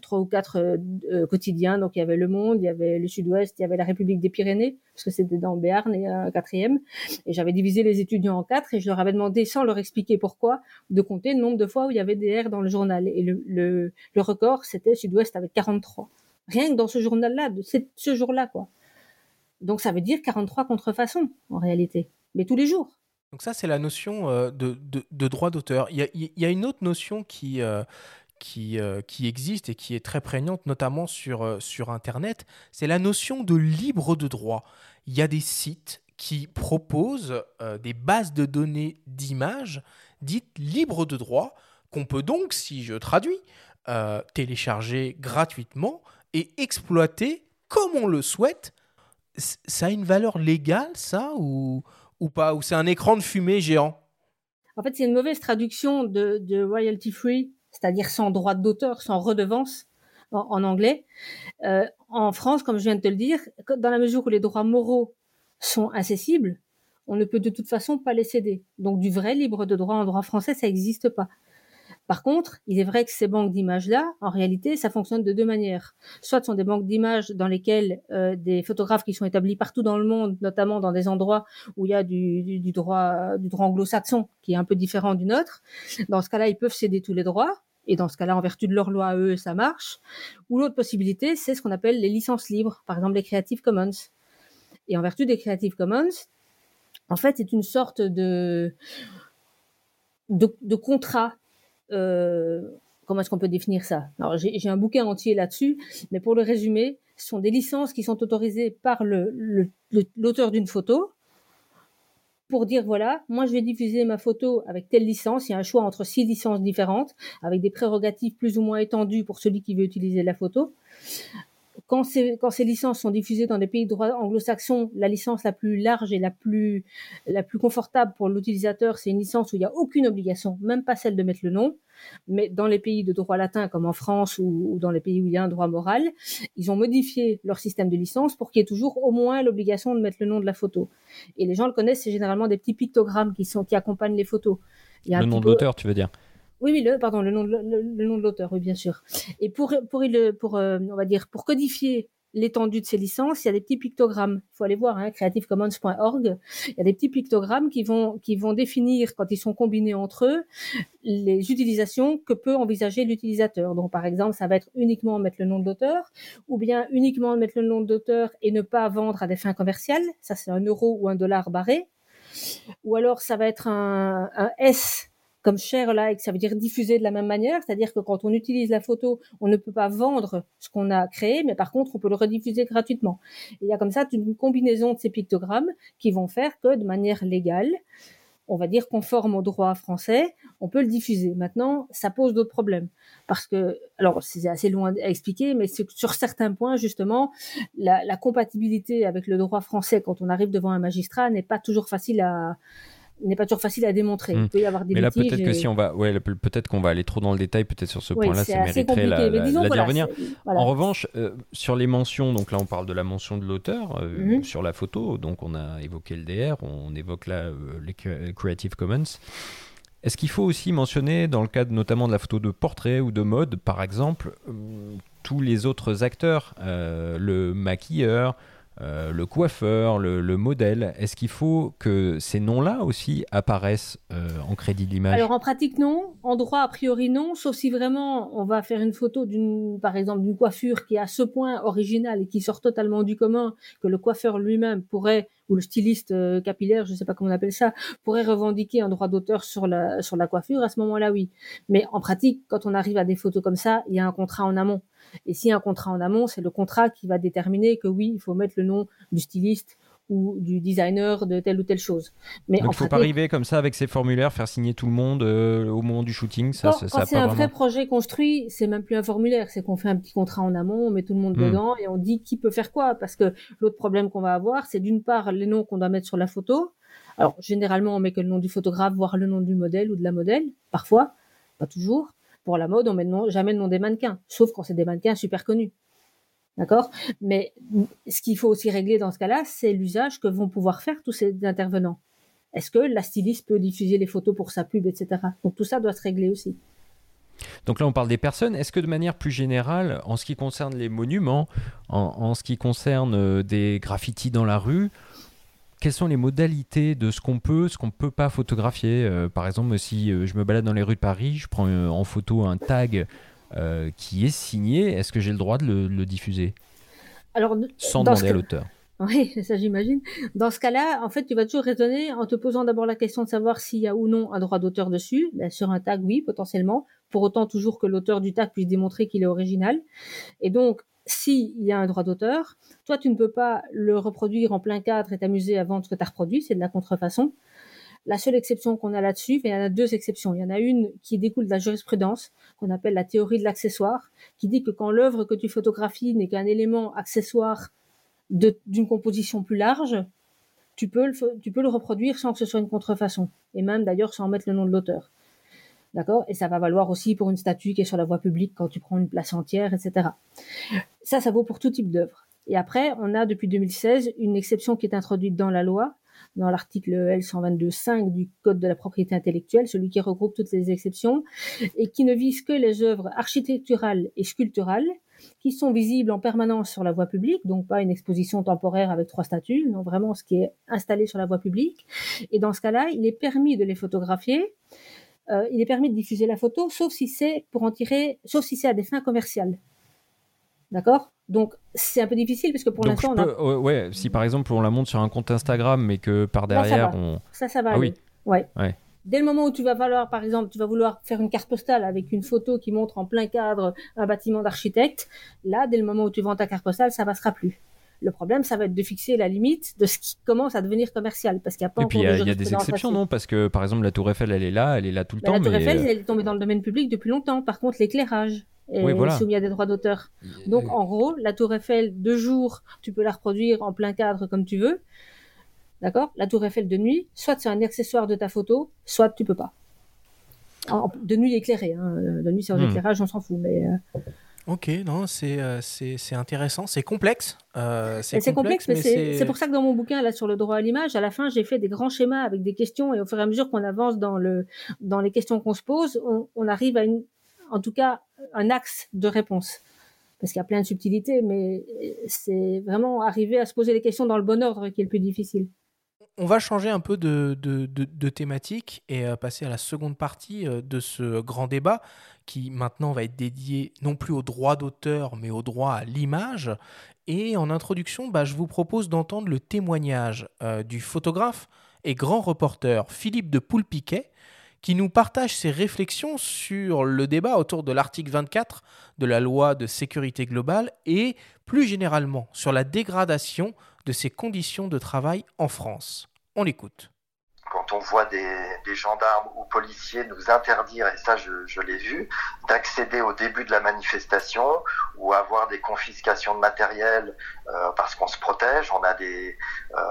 trois ou quatre euh, euh, quotidiens. Donc il y avait Le Monde, il y avait le Sud-Ouest, il y avait la République des Pyrénées, parce que c'était dans Béarn et un quatrième. Et j'avais divisé les étudiants en quatre et je leur avais demandé, sans leur expliquer pourquoi, de compter le nombre de fois où il y avait des R dans le journal. Et le, le, record, c'était Sud-Ouest avec 43. Rien que dans ce journal-là, de ce jour-là, quoi. Donc ça veut dire 43 contrefaçons, en réalité. Mais tous les jours. Donc ça, c'est la notion euh, de, de, droit d'auteur. Il y, y a, une autre notion qui, qui, euh, qui existe et qui est très prégnante, notamment sur, euh, sur Internet, c'est la notion de libre de droit. Il y a des sites qui proposent euh, des bases de données d'images dites libres de droit, qu'on peut donc, si je traduis, télécharger gratuitement et exploiter comme on le souhaite. Ça a une valeur légale, ça, ou, ou pas? Ou c'est un écran de fumée géant? En fait, c'est une mauvaise traduction de, de royalty free c'est-à-dire sans droit d'auteur, sans redevance. en, anglais. Euh, en France, comme je viens de te le dire, dans la mesure où les droits moraux sont incessibles, on ne peut de toute façon pas les céder. Donc du vrai libre de droit en droit français, ça n'existe pas. Par contre, il est vrai que ces banques d'images-là, en réalité, ça fonctionne de deux manières. Soit ce sont des banques d'images dans lesquelles euh, des photographes qui sont établis partout dans le monde, notamment dans des endroits où il y a du, droit, du droit anglo-saxon qui est un peu différent du nôtre. Dans ce cas-là, ils peuvent céder tous les droits. Et dans ce cas-là, en vertu de leur loi eux, ça marche. Ou l'autre possibilité, c'est ce qu'on appelle les licences libres, par exemple les Creative Commons. Et en vertu des Creative Commons, en fait, c'est une sorte de, de contrat. Euh, comment est-ce qu'on peut définir ça? J'ai un bouquin entier là-dessus, mais pour le résumer, ce sont des licences qui sont autorisées par l'auteur d'une photo pour dire voilà, moi je vais diffuser ma photo avec telle licence. Il y a un choix entre six licences différentes, avec des prérogatives plus ou moins étendues pour celui qui veut utiliser la photo. Quand ces, quand ces licences sont diffusées dans des pays de droit anglo-saxon, la licence la plus large et la plus, la plus confortable pour l'utilisateur, c'est une licence où il n'y a aucune obligation, même pas celle de mettre le nom. Mais dans les pays de droit latin, comme en France ou, ou dans les pays où il y a un droit moral, ils ont modifié leur système de licence pour qu'il y ait toujours au moins l'obligation de mettre le nom de la photo. Et les gens le connaissent, c'est généralement des petits pictogrammes qui, sont, qui accompagnent les photos. Il y a un Le nom de l'auteur, tu veux dire? Oui, oui, le, pardon, le nom de, le, nom de l'auteur, oui, bien sûr. Et pour, pour, pour, euh, on va dire, pour codifier l'étendue de ces licences, il y a des petits pictogrammes. Il faut aller voir, hein, creativecommons.org. Il y a des petits pictogrammes qui vont, qui vont définir, quand ils sont combinés entre eux, les utilisations que peut envisager l'utilisateur. Donc, par exemple, ça va être uniquement mettre le nom de l'auteur, ou bien uniquement mettre le nom de l'auteur et ne pas vendre à des fins commerciales. Ça, c'est un euro ou un dollar barré. Ou alors, ça va être un S comme share like, ça veut dire diffuser de la même manière, c'est-à-dire que quand on utilise la photo, on ne peut pas vendre ce qu'on a créé, mais par contre, on peut le rediffuser gratuitement. Il y a comme ça une combinaison de ces pictogrammes qui vont faire que de manière légale, on va dire conforme au droit français, on peut le diffuser. Maintenant, ça pose d'autres problèmes parce que, alors c'est assez loin à expliquer, mais sur certains points justement, la compatibilité avec le droit français quand on arrive devant un magistrat n'est pas toujours facile à n'est pas toujours facile à démontrer. Il peut y avoir des Hmm. Mais là, peut-être que si on va, ouais, peut- peut-être qu'on va aller trop dans le détail, peut-être sur ce Oui, point-là, ça mériterait la, la- disons, la voilà, c'est- voilà. En revanche, euh, sur les mentions, donc là, on parle de la mention de l'auteur euh, Mhm. sur la photo. Donc, on a évoqué le DR, on évoque là euh, les Cre- Creative Commons. Est-ce qu'il faut aussi mentionner, dans le cadre notamment de la photo de portrait ou de mode, par exemple, tous les autres acteurs, le maquilleur, euh, le coiffeur, le, le modèle Est-ce qu'il faut que ces noms-là aussi apparaissent euh, en crédit d'image Alors en pratique non, en droit a priori non, sauf si vraiment on va faire une photo d'une, par exemple, d'une coiffure qui est à ce point originale et qui sort totalement du commun que le coiffeur lui-même pourrait ou le styliste euh, capillaire, je ne sais pas comment on appelle ça, pourrait revendiquer un droit d'auteur sur la sur la coiffure. À ce moment-là, oui. Mais en pratique, quand on arrive à des photos comme ça, il y a un contrat en amont. Et a un contrat en amont, c'est le contrat qui va déterminer que oui, il faut mettre le nom du styliste ou du designer de telle ou telle chose. Mais Donc il faut pas arriver comme ça avec ces formulaires, faire signer tout le monde euh, au moment du shooting. Ça, Quand, ça, quand ça c'est un vraiment- vrai projet construit, c'est même plus un formulaire, c'est qu'on fait un petit contrat en amont, on met tout le monde Hmm. dedans et on dit qui peut faire quoi. Parce que l'autre problème qu'on va avoir, c'est d'une part les noms qu'on doit mettre sur la photo. Alors généralement, on met que le nom du photographe, voire le nom du modèle ou de la modèle, parfois, pas toujours. Pour la mode, on met jamais le nom des mannequins, sauf quand c'est des mannequins super connus. D'accord? Mais ce qu'il faut aussi régler dans ce cas-là, c'est l'usage que vont pouvoir faire tous ces intervenants. Est-ce que la styliste peut diffuser les photos pour sa pub, etc. Donc tout ça doit se régler aussi. Donc là, on parle des personnes. Est-ce que de manière plus générale, en ce qui concerne les monuments, en, en ce qui concerne euh, des graffitis dans la rue, quelles sont les modalités de ce qu'on peut, ce qu'on ne peut pas photographier Euh, Par exemple, si euh, je me balade dans les rues de Paris, je prends euh, en photo un tag euh, qui est signé, est-ce que j'ai le droit de le, diffuser? Alors, sans demander à l'auteur Oui, ça j'imagine. Dans ce cas-là, en fait, tu vas toujours raisonner en te posant d'abord la question de savoir s'il y a ou non un droit d'auteur dessus. Ben, sur un tag, oui, potentiellement. Pour autant, toujours que l'auteur du tag puisse démontrer qu'il est original. Et donc, s'il y a un droit d'auteur, toi, tu ne peux pas le reproduire en plein cadre et t'amuser à vendre ce que tu as reproduit. C'est de la contrefaçon. La seule exception qu'on a là-dessus, il y en a deux exceptions. Il y en a une qui découle de la jurisprudence, qu'on appelle la théorie de l'accessoire, qui dit que quand l'œuvre que tu photographies n'est qu'un élément accessoire d'une composition plus large, tu peux, le, tu peux le reproduire sans que ce soit une contrefaçon, et même d'ailleurs sans mettre le nom de l'auteur. D'accord? Et ça va valoir aussi pour une statue qui est sur la voie publique quand tu prends une place entière, etc. Ça, ça vaut pour tout type d'œuvre. Et après, on a depuis 2016 une exception qui est introduite dans la loi, dans l'article L122.5 du Code de la propriété intellectuelle, celui qui regroupe toutes les exceptions, et qui ne vise que les œuvres architecturales et sculpturales qui sont visibles en permanence sur la voie publique, donc pas une exposition temporaire avec trois statues, non vraiment ce qui est installé sur la voie publique. Et dans ce cas-là, il est permis de les photographier. Euh, il est permis de diffuser la photo, sauf si c'est pour en tirer, sauf si c'est à des fins commerciales. D'accord? Donc c'est un peu difficile parce que pour l'instant, on a... ouais, si par exemple on la monte sur un compte Instagram, mais que par Là, ça derrière va. on. Ça, ça va Ah oui. Ouais. Ouais. Dès le moment où tu vas vouloir, par exemple, tu vas vouloir faire une carte postale avec une photo qui montre en plein cadre un bâtiment d'architecte, là, dès le moment où tu vends ta carte postale, ça passera plus. Le problème, ça va être de fixer la limite de ce qui commence à devenir commercial, parce qu'il n'y a pas Et puis il y, a- y des exceptions, non? Parce que par exemple la Tour Eiffel, elle est là, elle est là tout le Bah, temps. la Tour mais, Eiffel, euh, elle est tombée dans le domaine public depuis longtemps. Par contre, l'éclairage est Oui, voilà. soumis à des droits d'auteur. Donc, en gros, la Tour Eiffel de jour, tu peux la reproduire en plein cadre comme tu veux. D'accord? La Tour Eiffel de nuit, soit c'est un accessoire de ta photo, soit tu peux pas. En- de nuit éclairée. Hein. De nuit, sans Hmm. éclairage, on s'en fout. Mais euh, Ok, non, c'est euh, intéressant, c'est complexe. euh, C'est complexe, mais c'est c'est pour ça que dans mon bouquin, là, sur le droit à l'image, à la fin, j'ai fait des grands schémas avec des questions, et au fur et à mesure qu'on avance dans, le, dans les questions qu'on se pose, on, on arrive à une, en tout cas, un axe de réponse. Parce qu'il y a plein de subtilités, mais c'est vraiment arriver à se poser les questions dans le bon ordre qui est le plus difficile. On va changer un peu de, thématique et euh, passer à la seconde partie euh, de ce grand débat qui maintenant va être dédié non plus au droit d'auteur mais au droit à l'image. Et en introduction, bah, je vous propose d'entendre le témoignage euh, du photographe et grand reporter Philippe de Poulpiquet qui nous partage ses réflexions sur le débat autour de l'article 24 de la loi de sécurité globale et plus généralement sur la dégradation de ces conditions de travail en France. On l'écoute. Quand on voit des, gendarmes ou policiers nous interdire, et ça je, l'ai vu, d'accéder au début de la manifestation ou avoir des confiscations de matériel euh, parce qu'on se protège, on a des euh,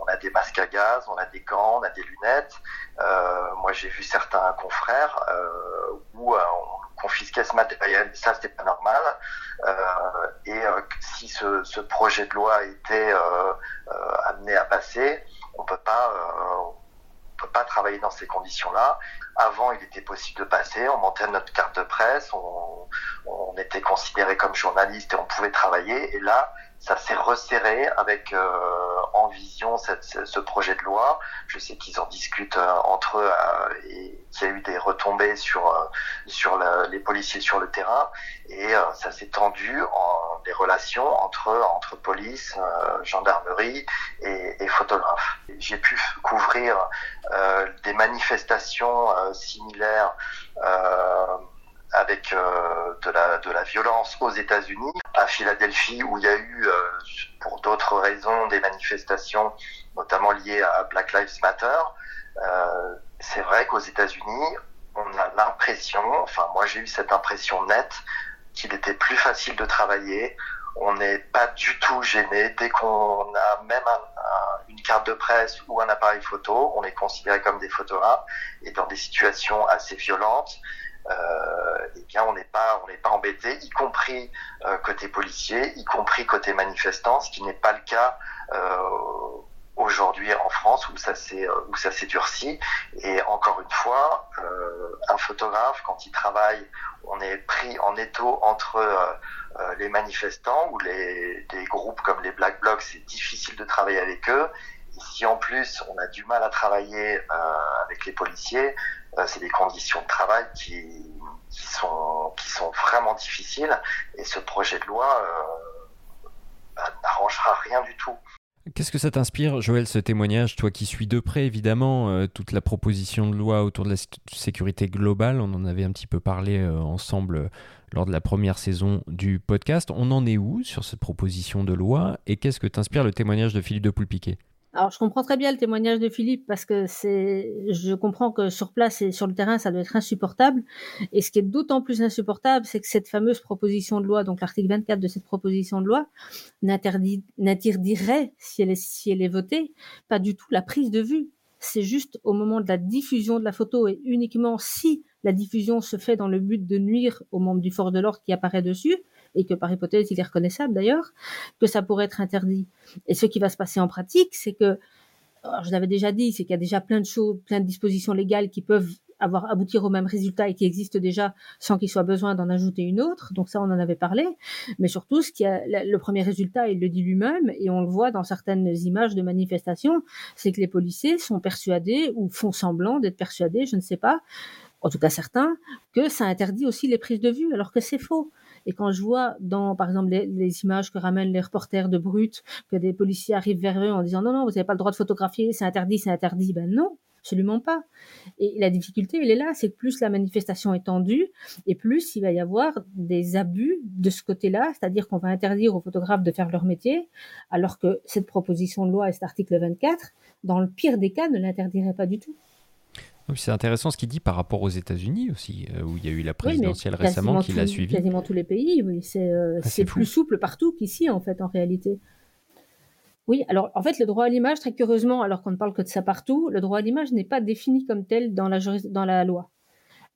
on a des masques à gaz, on a des gants, on a des lunettes. Euh, moi j'ai vu certains confrères où on confisquait ce matériel, ça c'était pas normal. Et si ce, ce projet de loi était amené à passer, on peut pas peut pas travailler dans ces conditions-là. Avant, il était possible de passer, on montait notre carte de presse, on, on était considéré comme journaliste et on pouvait travailler. Et là, ça s'est resserré avec euh, en vision ce, projet de loi. Je sais qu'ils en discutent euh, entre eux euh, et qu'il y a eu des retombées sur euh, sur les policiers sur le terrain et euh, ça s'est tendu en des relations entre entre police, gendarmerie et, et photographes. J'ai pu couvrir des manifestations similaires euh, avec euh, de, la, de la violence aux États-Unis, à Philadelphie où il y a eu, euh, pour d'autres raisons, des manifestations notamment liées à Black Lives Matter. Euh, C'est vrai qu'aux États-Unis, on a l'impression, enfin moi j'ai eu cette impression nette, qu'il était plus facile de travailler. On n'est pas du tout gêné dès qu'on a même un- un- une carte de presse ou un appareil photo, on est considéré comme des photographes et dans des situations assez violentes, eh bien on n'est pas on n'est pas embêté, y compris euh, côté policier, y compris côté manifestant, ce qui n'est pas le cas euh, aujourd'hui en France où ça s'est euh, où ça s'est durci. Et encore une fois, euh, un photographe quand il travaille, on est pris en étau entre euh, euh, les manifestants ou les des groupes comme les Black Blocs, c'est difficile de travailler avec eux. Et si en plus on a du mal à travailler euh, avec les policiers, euh, c'est des conditions de travail qui, sont vraiment difficiles. Et ce projet de loi euh, bah, n'arrangera rien du tout. Qu'est-ce que ça t'inspire, Joël, ce témoignage, toi qui suis de près évidemment euh, toute la proposition de loi autour de la sé- sécurité globale On en avait un petit peu parlé euh, ensemble euh, lors de la première saison du podcast. On en est où sur cette proposition de loi et qu'est-ce que t'inspire le témoignage de Philippe de Poulpiquet? Alors, je comprends très bien le témoignage de Philippe parce que c'est, je comprends que sur place et sur le terrain, ça doit être insupportable. Et ce qui est d'autant plus insupportable, c'est que cette fameuse proposition de loi, donc l'article 24 de cette proposition de loi, n'interdirait, si elle est, si elle est votée, pas du tout la prise de vue. c'est juste au moment de la diffusion de la photo et uniquement si la diffusion se fait dans le but de nuire aux membres du force de l'ordre qui apparaît dessus, et que par hypothèse il est reconnaissable d'ailleurs, que ça pourrait être interdit. Et ce qui va se passer en pratique, c'est que, je l'avais déjà dit, c'est qu'il y a déjà plein de choses, plein de dispositions légales qui peuvent avoir aboutir au même résultat et qui existent déjà sans qu'il soit besoin d'en ajouter une autre. Donc ça, on en avait parlé. Mais surtout, ce qui a, le premier résultat, il le dit lui-même, et on le voit dans certaines images de manifestations, c'est que les policiers sont persuadés ou font semblant d'être persuadés, je ne sais pas, en tout cas certains, que ça interdit aussi les prises de vue, alors que c'est faux. Et quand je vois dans, par exemple, les, images que ramènent les reporters de Brut, que des policiers arrivent vers eux en disant non, non, vous n'avez pas le droit de photographier, c'est interdit, c'est interdit, ben non, absolument pas. Et la difficulté, elle est là, c'est que plus la manifestation est tendue, et plus il va y avoir des abus de ce côté-là, c'est-à-dire qu'on va interdire aux photographes de faire leur métier, alors que cette proposition de loi et cet article 24, dans le pire des cas, ne l'interdirait pas du tout. C'est intéressant ce qu'il dit par rapport aux États-Unis aussi, euh, où il y a eu la présidentielle récemment qui l'a suivi. Quasiment tous les pays, oui, c'est euh, ah, plus souple partout qu'ici en fait en réalité. Oui, alors en fait le droit à l'image, très curieusement, alors qu'on ne parle que de ça partout, le droit à l'image n'est pas défini comme tel dans la, dans la loi.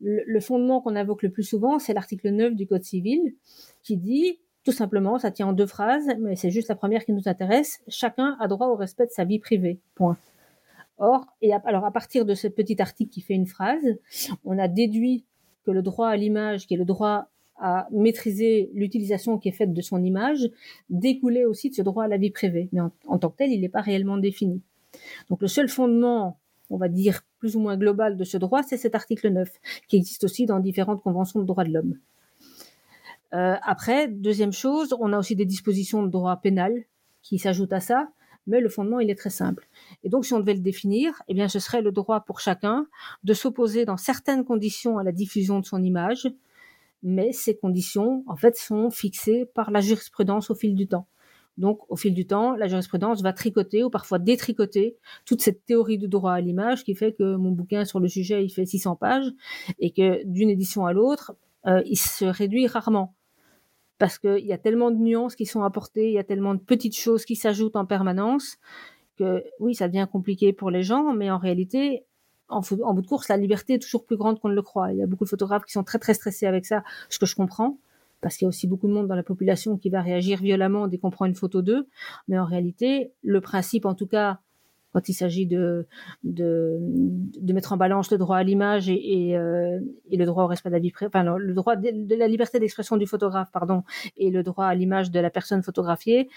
Le, fondement qu'on invoque le plus souvent, c'est l'article 9 du Code civil, qui dit tout simplement, ça tient en deux phrases, mais c'est juste la première qui nous intéresse, chacun a droit au respect de sa vie privée. Point. Or, et alors à partir de ce petit article qui fait une phrase, on a déduit que le droit à l'image, qui est le droit à maîtriser l'utilisation qui est faite de son image, découlait aussi de ce droit à la vie privée. Mais en, tant que tel, il n'est pas réellement défini. Donc le seul fondement, on va dire plus ou moins global de ce droit, c'est cet article 9, qui existe aussi dans différentes conventions de droits de l'homme. Euh, après, deuxième chose, on a aussi des dispositions de droit pénal qui s'ajoutent à ça, mais le fondement, il est très simple. Et donc, si on devait le définir, eh bien, ce serait le droit pour chacun de s'opposer dans certaines conditions à la diffusion de son image, mais ces conditions, en fait, sont fixées par la jurisprudence au fil du temps. Donc, au fil du temps, la jurisprudence va tricoter ou parfois détricoter toute cette théorie du droit à l'image qui fait que mon bouquin sur le sujet, il fait 600 pages et que d'une édition à l'autre, euh, il se réduit rarement parce qu'il y a tellement de nuances qui sont apportées, il y a tellement de petites choses qui s'ajoutent en permanence que oui, ça devient compliqué pour les gens, mais en réalité, en, bout de course, la liberté est toujours plus grande qu'on ne le croit. Il y a beaucoup de photographes qui sont très très stressés avec ça, ce que je comprends, parce qu'il y a aussi beaucoup de monde dans la population qui va réagir violemment dès qu'on prend une photo d'eux. Mais en réalité, le principe, en tout cas, quand il s'agit de, mettre en balance le droit à l'image et, euh, le droit au respect de la le droit de, la liberté d'expression du photographe, pardon, et le droit à l'image de la personne photographiée,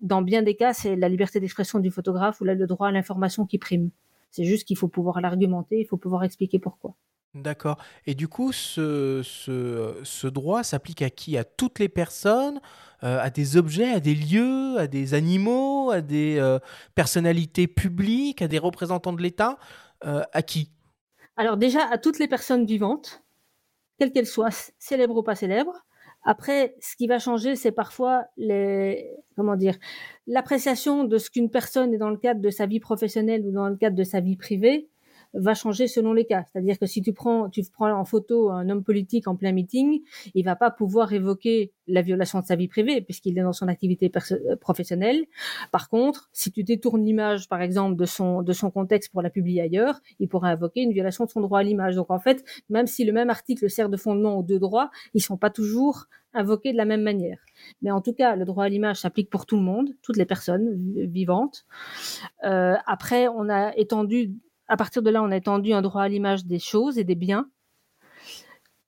dans bien des cas, c'est la liberté d'expression du photographe ou le droit à l'information qui prime. C'est juste qu'il faut pouvoir l'argumenter, il faut pouvoir expliquer pourquoi. D'accord. Et du coup, ce, droit s'applique à qui? À toutes les personnes euh, À des objets À des lieux À des animaux À des euh, personnalités publiques À des représentants de l'État euh, À qui? Alors déjà, à toutes les personnes vivantes, quelles qu'elles soient, célèbres ou pas célèbres. Après, ce qui va changer, c'est parfois les, comment dire, l'appréciation de ce qu'une personne est dans le cadre de sa vie professionnelle ou dans le cadre de sa vie privée va changer selon les cas. C'est-à-dire que si tu prends, tu prends en photo un homme politique en plein meeting, il va pas pouvoir évoquer la violation de sa vie privée puisqu'il est dans son activité euh, professionnelle. Par contre, si tu détournes l'image, par exemple, de son, de son contexte pour la publier ailleurs, il pourra invoquer une violation de son droit à l'image. Donc, en fait, même si le même article sert de fondement aux deux droits, ils sont pas toujours invoqués de la même manière. Mais en tout cas, le droit à l'image s'applique pour tout le monde, toutes les personnes vivantes. Euh, après, on a étendu à partir de là, on a étendu un droit à l'image des choses et des biens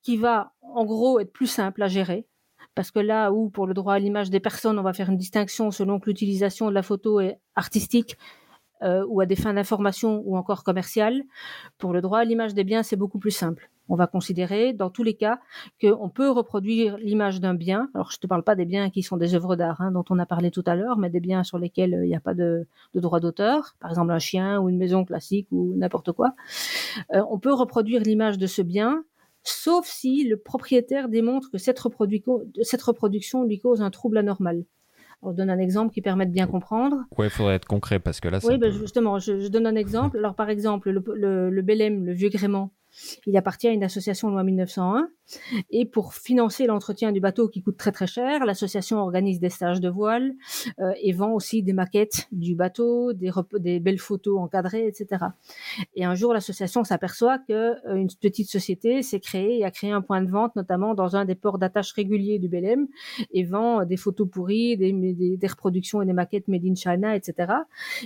qui va en gros être plus simple à gérer. Parce que là où pour le droit à l'image des personnes, on va faire une distinction selon que l'utilisation de la photo est artistique euh, ou à des fins d'information ou encore commerciales, pour le droit à l'image des biens, c'est beaucoup plus simple on va considérer dans tous les cas qu'on peut reproduire l'image d'un bien. Alors je ne te parle pas des biens qui sont des œuvres d'art hein, dont on a parlé tout à l'heure, mais des biens sur lesquels euh, il n'y a pas de, droit d'auteur, par exemple un chien ou une maison classique ou n'importe quoi. Euh, on peut reproduire l'image de ce bien sauf si le propriétaire démontre que cette, cette reproduction lui cause un trouble anormal. On donne un exemple qui permet de bien comprendre. Ouais, il faudrait être concret parce que là. Oui, ben, justement, je, donne un exemple. Alors, par exemple, le, le, le Bélem, le vieux gréement, il appartient à une association loi 1901 Et pour financer l'entretien du bateau qui coûte très très cher, l'association organise des stages de voile euh, et vend aussi des maquettes du bateau, des, des belles photos encadrées, etc. Et un jour, l'association s'aperçoit que euh, une petite société s'est créée et a créé un point de vente, notamment dans un des ports d'attache réguliers du Belém, et vend des photos pourries, des, des, des, reproductions et des maquettes made in China, etc.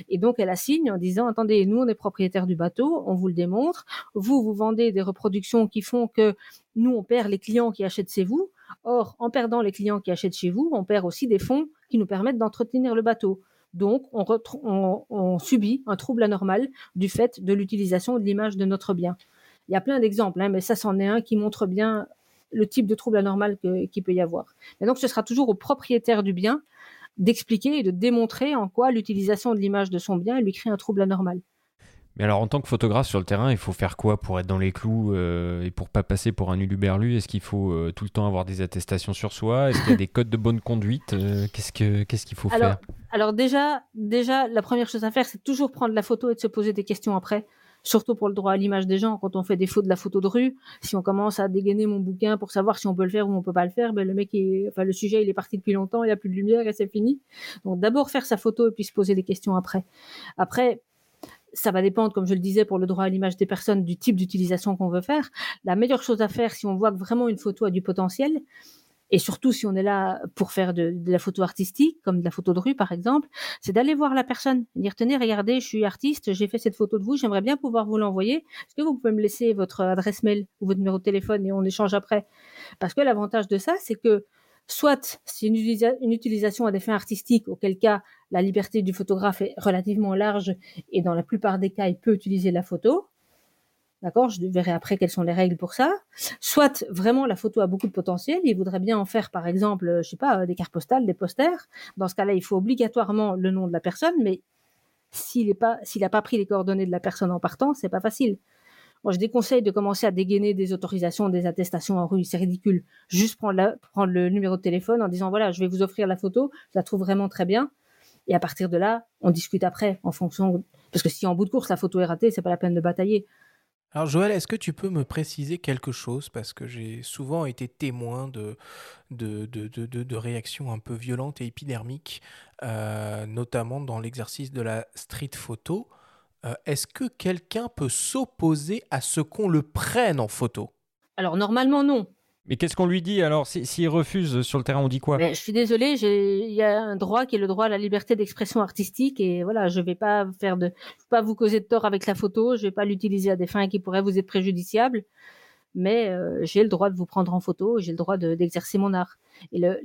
Et donc, elle assigne en disant, attendez, nous, on est propriétaires du bateau, on vous le démontre, vous, vous vendez des reproductions qui font que nous, on perd les clients qui achètent chez vous. Or, en perdant les clients qui achètent chez vous, on perd aussi des fonds qui nous permettent d'entretenir le bateau. Donc, on, subit un trouble anormal du fait de l'utilisation de l'image de notre bien. Il y a plein d'exemples, hein, mais ça, c'en est un qui montre bien le type de trouble anormal qu'il peut y avoir. Et donc, ce sera toujours au propriétaire du bien d'expliquer et de démontrer en quoi l'utilisation de l'image de son bien lui crée un trouble anormal. Mais alors, en tant que photographe sur le terrain, il faut faire quoi pour être dans les clous euh, et pour pas passer pour un uluberlu? Est-ce qu'il faut euh, tout le temps avoir des attestations sur soi? Est-ce qu'il y a des codes de bonne conduite? Euh, Qu'est-ce que qu'est-ce qu'il faut faire? Alors déjà, déjà, la première chose à faire, c'est toujours prendre la photo et de se poser des questions après. Surtout pour le droit à l'image des gens, quand on fait des fautes de la photo de rue, si on commence à dégainer mon bouquin pour savoir si on peut le faire ou on peut pas le faire, ben le mec, est, enfin le sujet, il est parti depuis longtemps, il y a plus de lumière et c'est fini. Donc d'abord faire sa photo et puis se poser des questions après. Après, ça va dépendre, comme je le disais, pour le droit à l'image des personnes, du type d'utilisation qu'on veut faire. La meilleure chose à faire, si on voit que vraiment une photo a du potentiel, et surtout si on est là pour faire de, la photo artistique, comme de la photo de rue par exemple, c'est d'aller voir la personne, dire tenez, regardez, je suis artiste, j'ai fait cette photo de vous, j'aimerais bien pouvoir vous l'envoyer. Est-ce que vous pouvez me laisser votre adresse mail ou votre numéro de téléphone et on échange après? Parce que l'avantage de ça, c'est que soit c'est une, utilisation à des fins artistiques, auquel cas la liberté du photographe est relativement large et dans la plupart des cas, il peut utiliser la photo. D'accord? Je verrai après quelles sont les règles pour ça. Soit vraiment la photo a beaucoup de potentiel, il voudrait bien en faire par exemple, je sais pas, des cartes postales, des posters. Dans ce cas-là, il faut obligatoirement le nom de la personne, mais s'il n'a pas, pas pris les coordonnées de la personne en partant, c'est pas facile. Je déconseille de commencer à dégainer des autorisations, des attestations en rue. C'est ridicule. Juste prendre, prendre le numéro de téléphone en disant voilà, je vais vous offrir la photo. Je la trouve vraiment très bien. Et à partir de là, on discute après en fonction. Parce que si en bout de course la photo est ratée, c'est pas la peine de batailler. Alors Joël, est-ce que tu peux me préciser quelque chose? Parce que j'ai souvent été témoin de, de, de, de, réactions un peu violentes et épidermiques, euh, notamment dans l'exercice de la street photo. Euh, est-ce que quelqu'un peut s'opposer à ce qu'on le prenne en photo? Alors normalement non. Mais qu'est-ce qu'on lui dit alors S'il refuse sur le terrain, on dit quoi? Je suis désolée, il y a un droit qui est le droit à la liberté d'expression artistique et voilà, je vais pas faire de, pas vous causer de tort avec la photo, je vais pas l'utiliser à des fins qui pourraient vous être préjudiciables mais euh, j'ai le droit de vous prendre en photo, j'ai le droit d'exercer mon art. Et l'arrêt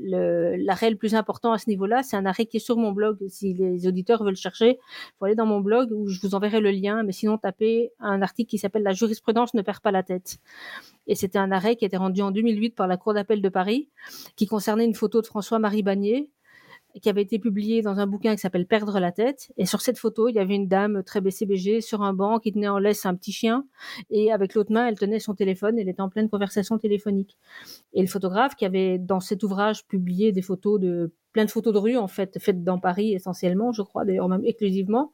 le, le plus important à ce niveau-là, c'est un arrêt qui est sur mon blog. Si les auditeurs veulent chercher, faut aller dans mon blog où je vous enverrai le lien, mais sinon tapez un article qui s'appelle La jurisprudence ne perd pas la tête. Et c'était un arrêt qui été rendu en 2008 par la Cour d'appel de Paris, qui concernait une photo de François-Marie Bagné, qui avait été publié dans un bouquin qui s'appelle Perdre la tête. Et sur cette photo, il y avait une dame très BCBG sur un banc qui tenait en laisse un petit chien. Et avec l'autre main, elle tenait son téléphone. Elle était en pleine conversation téléphonique. Et le photographe qui avait dans cet ouvrage publié des photos de plein de photos de rue en fait faites dans Paris essentiellement je crois d'ailleurs même exclusivement.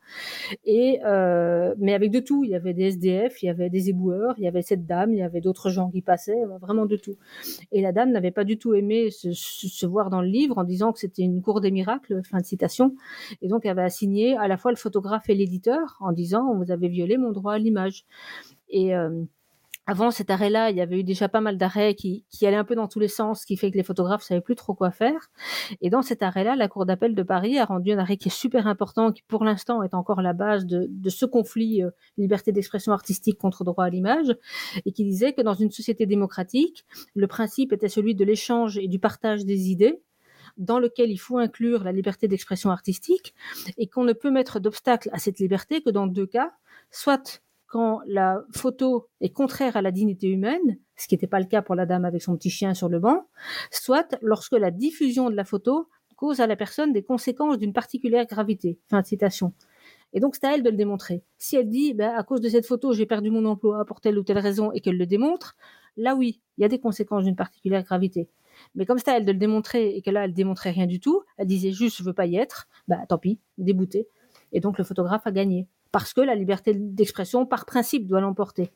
Et euh, mais avec de tout. Il y avait des SDF il y avait des éboueurs il y avait cette dame il y avait d'autres gens qui passaient vraiment de tout. Et la dame n'avait pas du tout aimé se, se, voir dans le livre en disant que c'était une cour des miracles fin de citation. Et donc elle avait assigné à la fois le photographe et l'éditeur en disant vous avez violé mon droit à l'image et euh, avant cet arrêt-là, il y avait eu déjà pas mal d'arrêts qui, qui allaient un peu dans tous les sens, ce qui fait que les photographes savaient plus trop quoi faire. Et dans cet arrêt-là, la Cour d'appel de Paris a rendu un arrêt qui est super important, qui pour l'instant est encore la base de, de ce conflit euh, liberté d'expression artistique contre droit à l'image, et qui disait que dans une société démocratique, le principe était celui de l'échange et du partage des idées, dans lequel il faut inclure la liberté d'expression artistique, et qu'on ne peut mettre d'obstacle à cette liberté que dans deux cas, soit quand la photo est contraire à la dignité humaine, ce qui n'était pas le cas pour la dame avec son petit chien sur le banc, soit lorsque la diffusion de la photo cause à la personne des conséquences d'une particulière gravité. Fin de citation. Et donc, c'est à elle de le démontrer. Si elle dit, ben, à cause de cette photo, j'ai perdu mon emploi pour telle ou telle raison et qu'elle le démontre, là oui, il y a des conséquences d'une particulière gravité. Mais comme c'est à elle de le démontrer et que là, elle démontrait rien du tout, elle disait juste, je veux pas y être, bah, tant pis, déboutée. Et donc, le photographe a gagné parce que la liberté d'expression, par principe, doit l'emporter.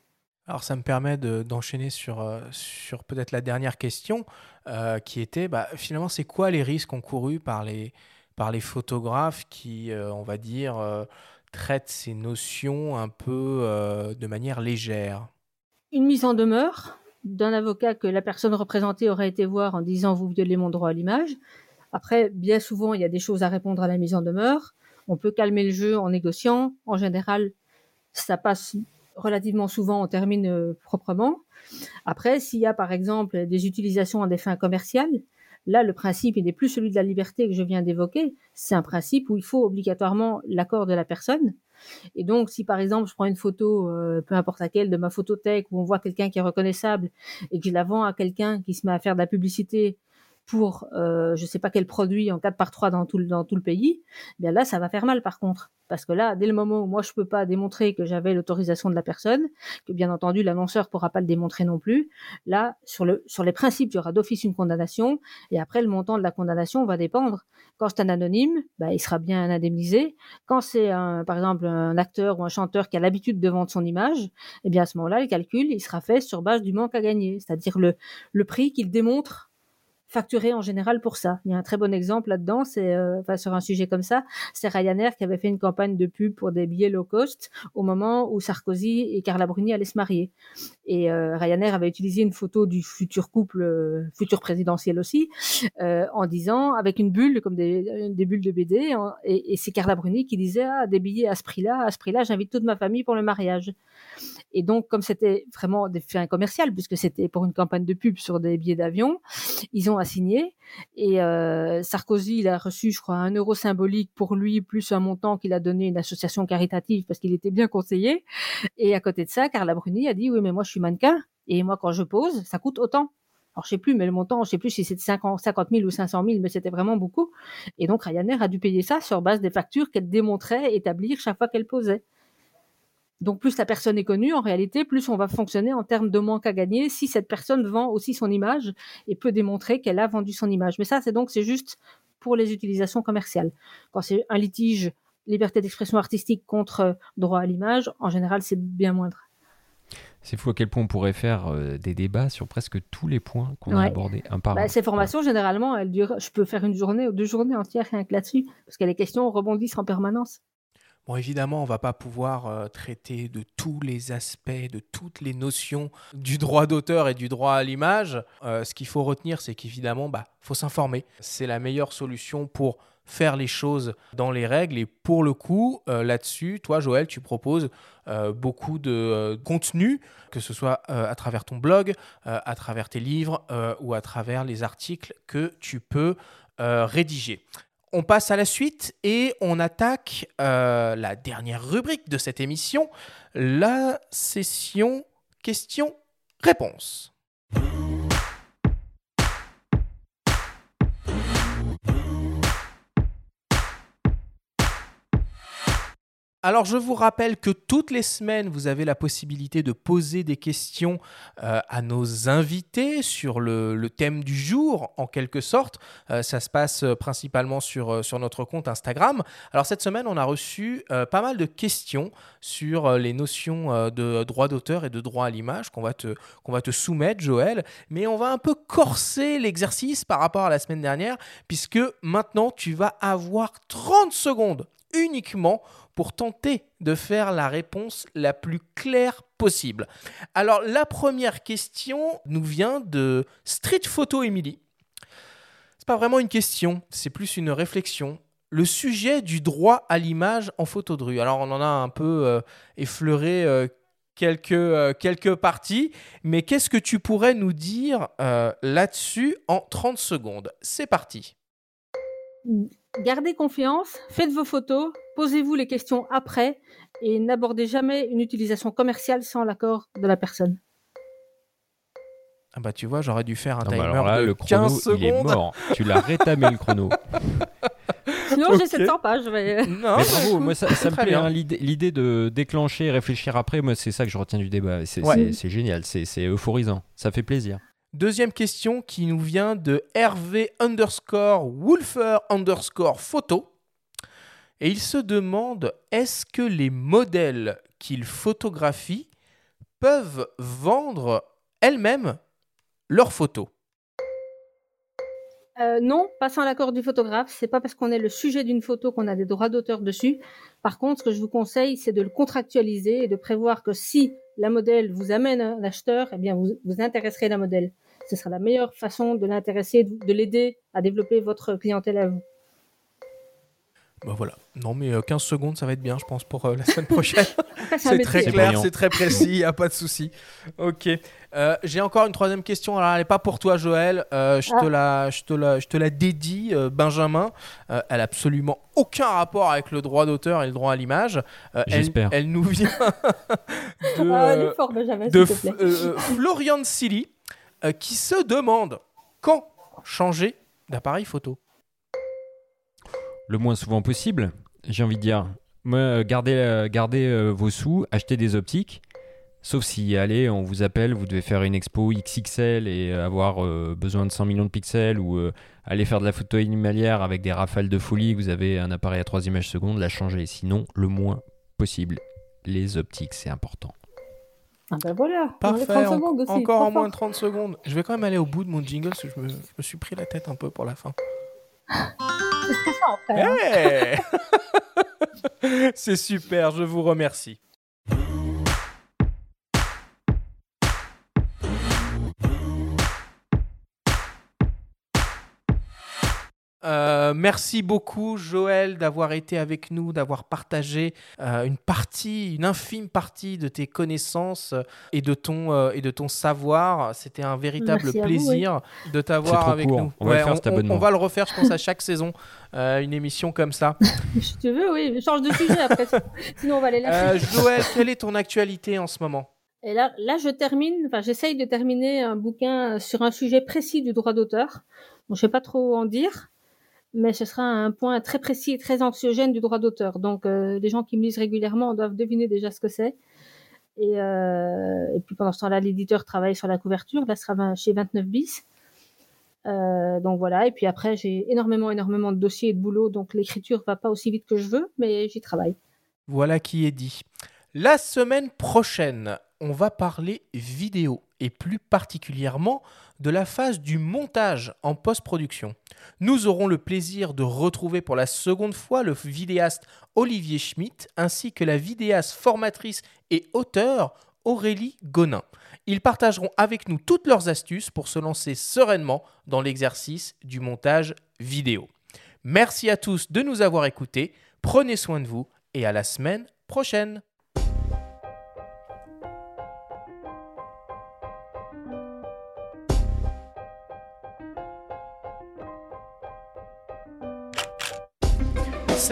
Alors ça me permet de- d'enchaîner sur, euh, sur peut-être la dernière question, euh, qui était bah, finalement c'est quoi les risques encourus par les, par les photographes qui, euh, on va dire, euh, traitent ces notions un peu de manière légère? Une mise en demeure d'un avocat que la personne représentée aurait été voir en disant vous violez mon droit à l'image. Après, bien souvent, il y a des choses à répondre à la mise en demeure. On peut calmer le jeu en négociant. En général, ça passe relativement souvent, on termine euh, proprement. Après, s'il y a par exemple des utilisations à des fins commerciales, là, le principe, n'est plus celui de la liberté que je viens d'évoquer. C'est un principe où il faut obligatoirement l'accord de la personne. Et donc, si par exemple, je prends une photo, euh, peu importe laquelle, de ma photothèque, où on voit quelqu'un qui est reconnaissable et que je la vends à quelqu'un qui se met à faire de la publicité pour euh, je sais pas quel produit en 4 par 3 dans tout le, dans tout le pays, bien là, ça va faire mal par contre. Parce que là, dès le moment où moi, je peux pas démontrer que j'avais l'autorisation de la personne, que bien entendu, l'annonceur pourra pas le démontrer non plus, là, sur, le, sur les principes, il y aura d'office une condamnation, et après, le montant de la condamnation va dépendre. Quand c'est un anonyme, bah, il sera bien indemnisé. Quand c'est, par exemple, un acteur ou un chanteur qui a l'habitude de vendre son image, eh bien à ce moment-là, le calcul, il sera fait sur base du manque à gagner, c'est-à-dire le, le prix qu'il démontre facturé en général pour ça. Il y a un très bon exemple là-dedans, c'est euh, enfin sur un sujet comme ça, c'est Ryanair qui avait fait une campagne de pub pour des billets low cost au moment où Sarkozy et Carla Bruni allaient se marier. Et euh, Ryanair avait utilisé une photo du futur couple, euh, futur présidentiel aussi, en disant avec une bulle comme des, bulles de BD, et, et c'est Carla Bruni qui disait ah des billets à ce prix-là, à ce prix-là, j'invite toute ma famille pour le mariage. Et donc, comme c'était vraiment des fins commerciales, puisque c'était pour une campagne de pub sur des billets d'avion, ils ont assigné. Et euh, Sarkozy, il a reçu, je crois, un euro symbolique pour lui, plus un montant qu'il a donné à une association caritative parce qu'il était bien conseillé. Et à côté de ça, Carla Bruni a dit, oui, mais moi, je suis mannequin. Et moi, quand je pose, ça coûte autant. Alors, je sais plus, mais le montant, je sais plus si c'était 50 50 000 ou 500 000, mais c'était vraiment beaucoup. Et donc, Ryanair a dû payer ça sur base des factures qu'elle démontrait établir chaque fois qu'elle posait. Donc plus la personne est connue, en réalité, plus on va fonctionner en termes de manque à gagner si cette personne vend aussi son image et peut démontrer qu'elle a vendu son image. Mais ça, c'est donc c'est juste pour les utilisations commerciales. Quand c'est un litige liberté d'expression artistique contre droit à l'image, en général, c'est bien moindre. C'est fou à quel point on pourrait faire euh, des débats sur presque tous les points qu'on a abordés un par Bah, un. ces formations, généralement, elles durent, je peux faire une journée ou deux journées entières rien que là-dessus, parce que les questions rebondissent en permanence. Évidemment, on va pas pouvoir euh, traiter de tous les aspects, de toutes les notions du droit d'auteur et du droit à l'image. Euh, ce qu'il faut retenir, c'est qu'évidemment, bah, faut s'informer. C'est la meilleure solution pour faire les choses dans les règles. Et pour le coup, euh, là-dessus, toi, Joël, tu proposes beaucoup de contenu, que ce soit à travers ton blog, à travers tes livres ou à travers les articles que tu peux rédiger. On passe à la suite et on attaque euh, la dernière rubrique de cette émission, la session questions-réponses. Alors je vous rappelle que toutes les semaines, vous avez la possibilité de poser des questions euh, à nos invités sur le, thème du jour, en quelque sorte. Euh, ça se passe euh, principalement sur, sur notre compte Instagram. Alors cette semaine, on a reçu pas mal de questions sur les notions de droit d'auteur et de droit à l'image qu'on va, qu'on va te soumettre, Joël. Mais on va un peu corser l'exercice par rapport à la semaine dernière, puisque maintenant, tu vas avoir 30 secondes uniquement pour tenter de faire la réponse la plus claire possible. Alors la première question nous vient de Street Photo Emily. C'est pas vraiment une question, c'est plus une réflexion. Le sujet du droit à l'image en photo de. Alors on en a un peu euh, effleuré euh, quelques, euh, quelques parties, mais qu'est-ce que tu pourrais nous dire là-dessus en 30 secondes? C'est parti. Gardez confiance, faites vos photos, posez-vous les questions après et n'abordez jamais une utilisation commerciale sans l'accord de la personne. Ah bah tu vois, j'aurais dû faire un Non, timer alors là, de le chrono, 15 secondes. il est mort. Tu l'as rétamé le chrono. Sinon, j'ai 700 pages. mais- Non, Mais bravo, moi ça, ça me plaît, hein, l'idée de déclencher et réfléchir après, moi c'est ça que je retiens du débat. C'est Ouais. génial, c'est euphorisant, ça fait plaisir. Deuxième question qui nous vient de Hervé underscore Wolfer underscore photo. Et il se demande est-ce que les modèles qu'il photographie peuvent vendre elles-mêmes leurs photos? Euh, non, pas sans l'accord du photographe. C'est pas parce qu'on est le sujet d'une photo qu'on a des droits d'auteur dessus. Par contre, ce que je vous conseille, c'est de le contractualiser et de prévoir que si la modèle vous amène un acheteur, eh bien, vous, vous intéresserez la modèle. Ce sera la meilleure façon de l'intéresser, de de l'aider à développer votre clientèle à vous. Bah voilà. Non, mais euh, 15 secondes, ça va être bien, je pense, pour euh, la semaine prochaine. C'est très clair, c'est très précis, il n'y a pas de souci. Ok. Euh, J'ai encore une troisième question. Alors, elle n'est pas pour toi, Joël. Euh, je, te Ah. la, je, te la, je te la dédie, euh, Benjamin. Euh, elle n'a absolument aucun rapport avec le droit d'auteur et le droit à l'image. Euh, elle, J'espère. elle nous vient de, Ah, euh, euh, Florian Silly euh, qui se demande quand changer d'appareil photo. Le moins souvent possible, j'ai envie de dire. Euh, gardez, euh, vos sous, achetez des optiques. Sauf si, allez, on vous appelle, vous devez faire une expo XXL et avoir besoin de 100 millions de pixels ou aller faire de la photo animalière avec des rafales de folie, vous avez un appareil à 3 images secondes, la changer. Sinon, le moins possible. Les optiques, c'est important. Ah ben voilà, les Parfait, 30 en- secondes aussi. encore en moins de 30 secondes. Je vais quand même aller au bout de mon jingle parce que je me, je me suis pris la tête un peu pour la fin. C'est hein. Hey C'est super, je vous remercie. Euh, merci beaucoup Joël d'avoir été avec nous, d'avoir partagé euh, une partie, une infime partie de tes connaissances euh, et de ton, euh, et de ton savoir. C'était un véritable Merci à vous, plaisir de t'avoir avec court. nous. On va le faire, on, va le refaire, je pense, à chaque saison, euh, une émission comme ça. Si tu veux, oui, change de sujet après. Sinon, on va les lâcher. Euh, Joël, quelle est ton actualité en ce moment? Et là, là, je termine, enfin, j'essaye de terminer un bouquin sur un sujet précis du droit d'auteur. Bon, je sais pas trop en dire, mais ce sera un point très précis et très anxiogène du droit d'auteur. Donc, euh, les gens qui me lisent régulièrement doivent deviner déjà ce que c'est. Et, euh, puis pendant ce temps-là, l'éditeur travaille sur la couverture. Là, ce sera chez 29 bis. Euh, donc voilà. Et puis après, j'ai énormément, énormément de dossiers et de boulot. Donc l'écriture va pas aussi vite que je veux, mais j'y travaille. Voilà qui est dit. La semaine prochaine, on va parler vidéo et plus particulièrement de la phase du montage en post-production. Nous aurons le plaisir de retrouver pour la seconde fois le vidéaste Olivier Schmitt ainsi que la vidéaste formatrice et auteur Aurélie Gonin. Ils partageront avec nous toutes leurs astuces pour se lancer sereinement dans l'exercice du montage vidéo. Merci à tous de nous avoir écoutés, prenez soin de vous et à la semaine prochaine.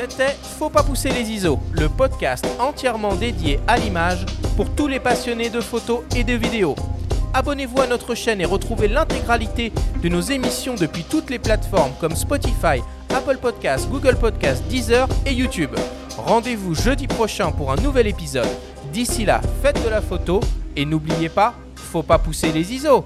C'était Faut pas pousser les ISO, le podcast entièrement dédié à l'image pour tous les passionnés de photos et de vidéos. Abonnez-vous à notre chaîne et retrouvez l'intégralité de nos émissions depuis toutes les plateformes comme Spotify, Apple Podcasts, Google Podcasts, Deezer et YouTube. Rendez-vous jeudi prochain pour un nouvel épisode. D'ici là, faites de la photo et n'oubliez pas, faut pas pousser les ISO.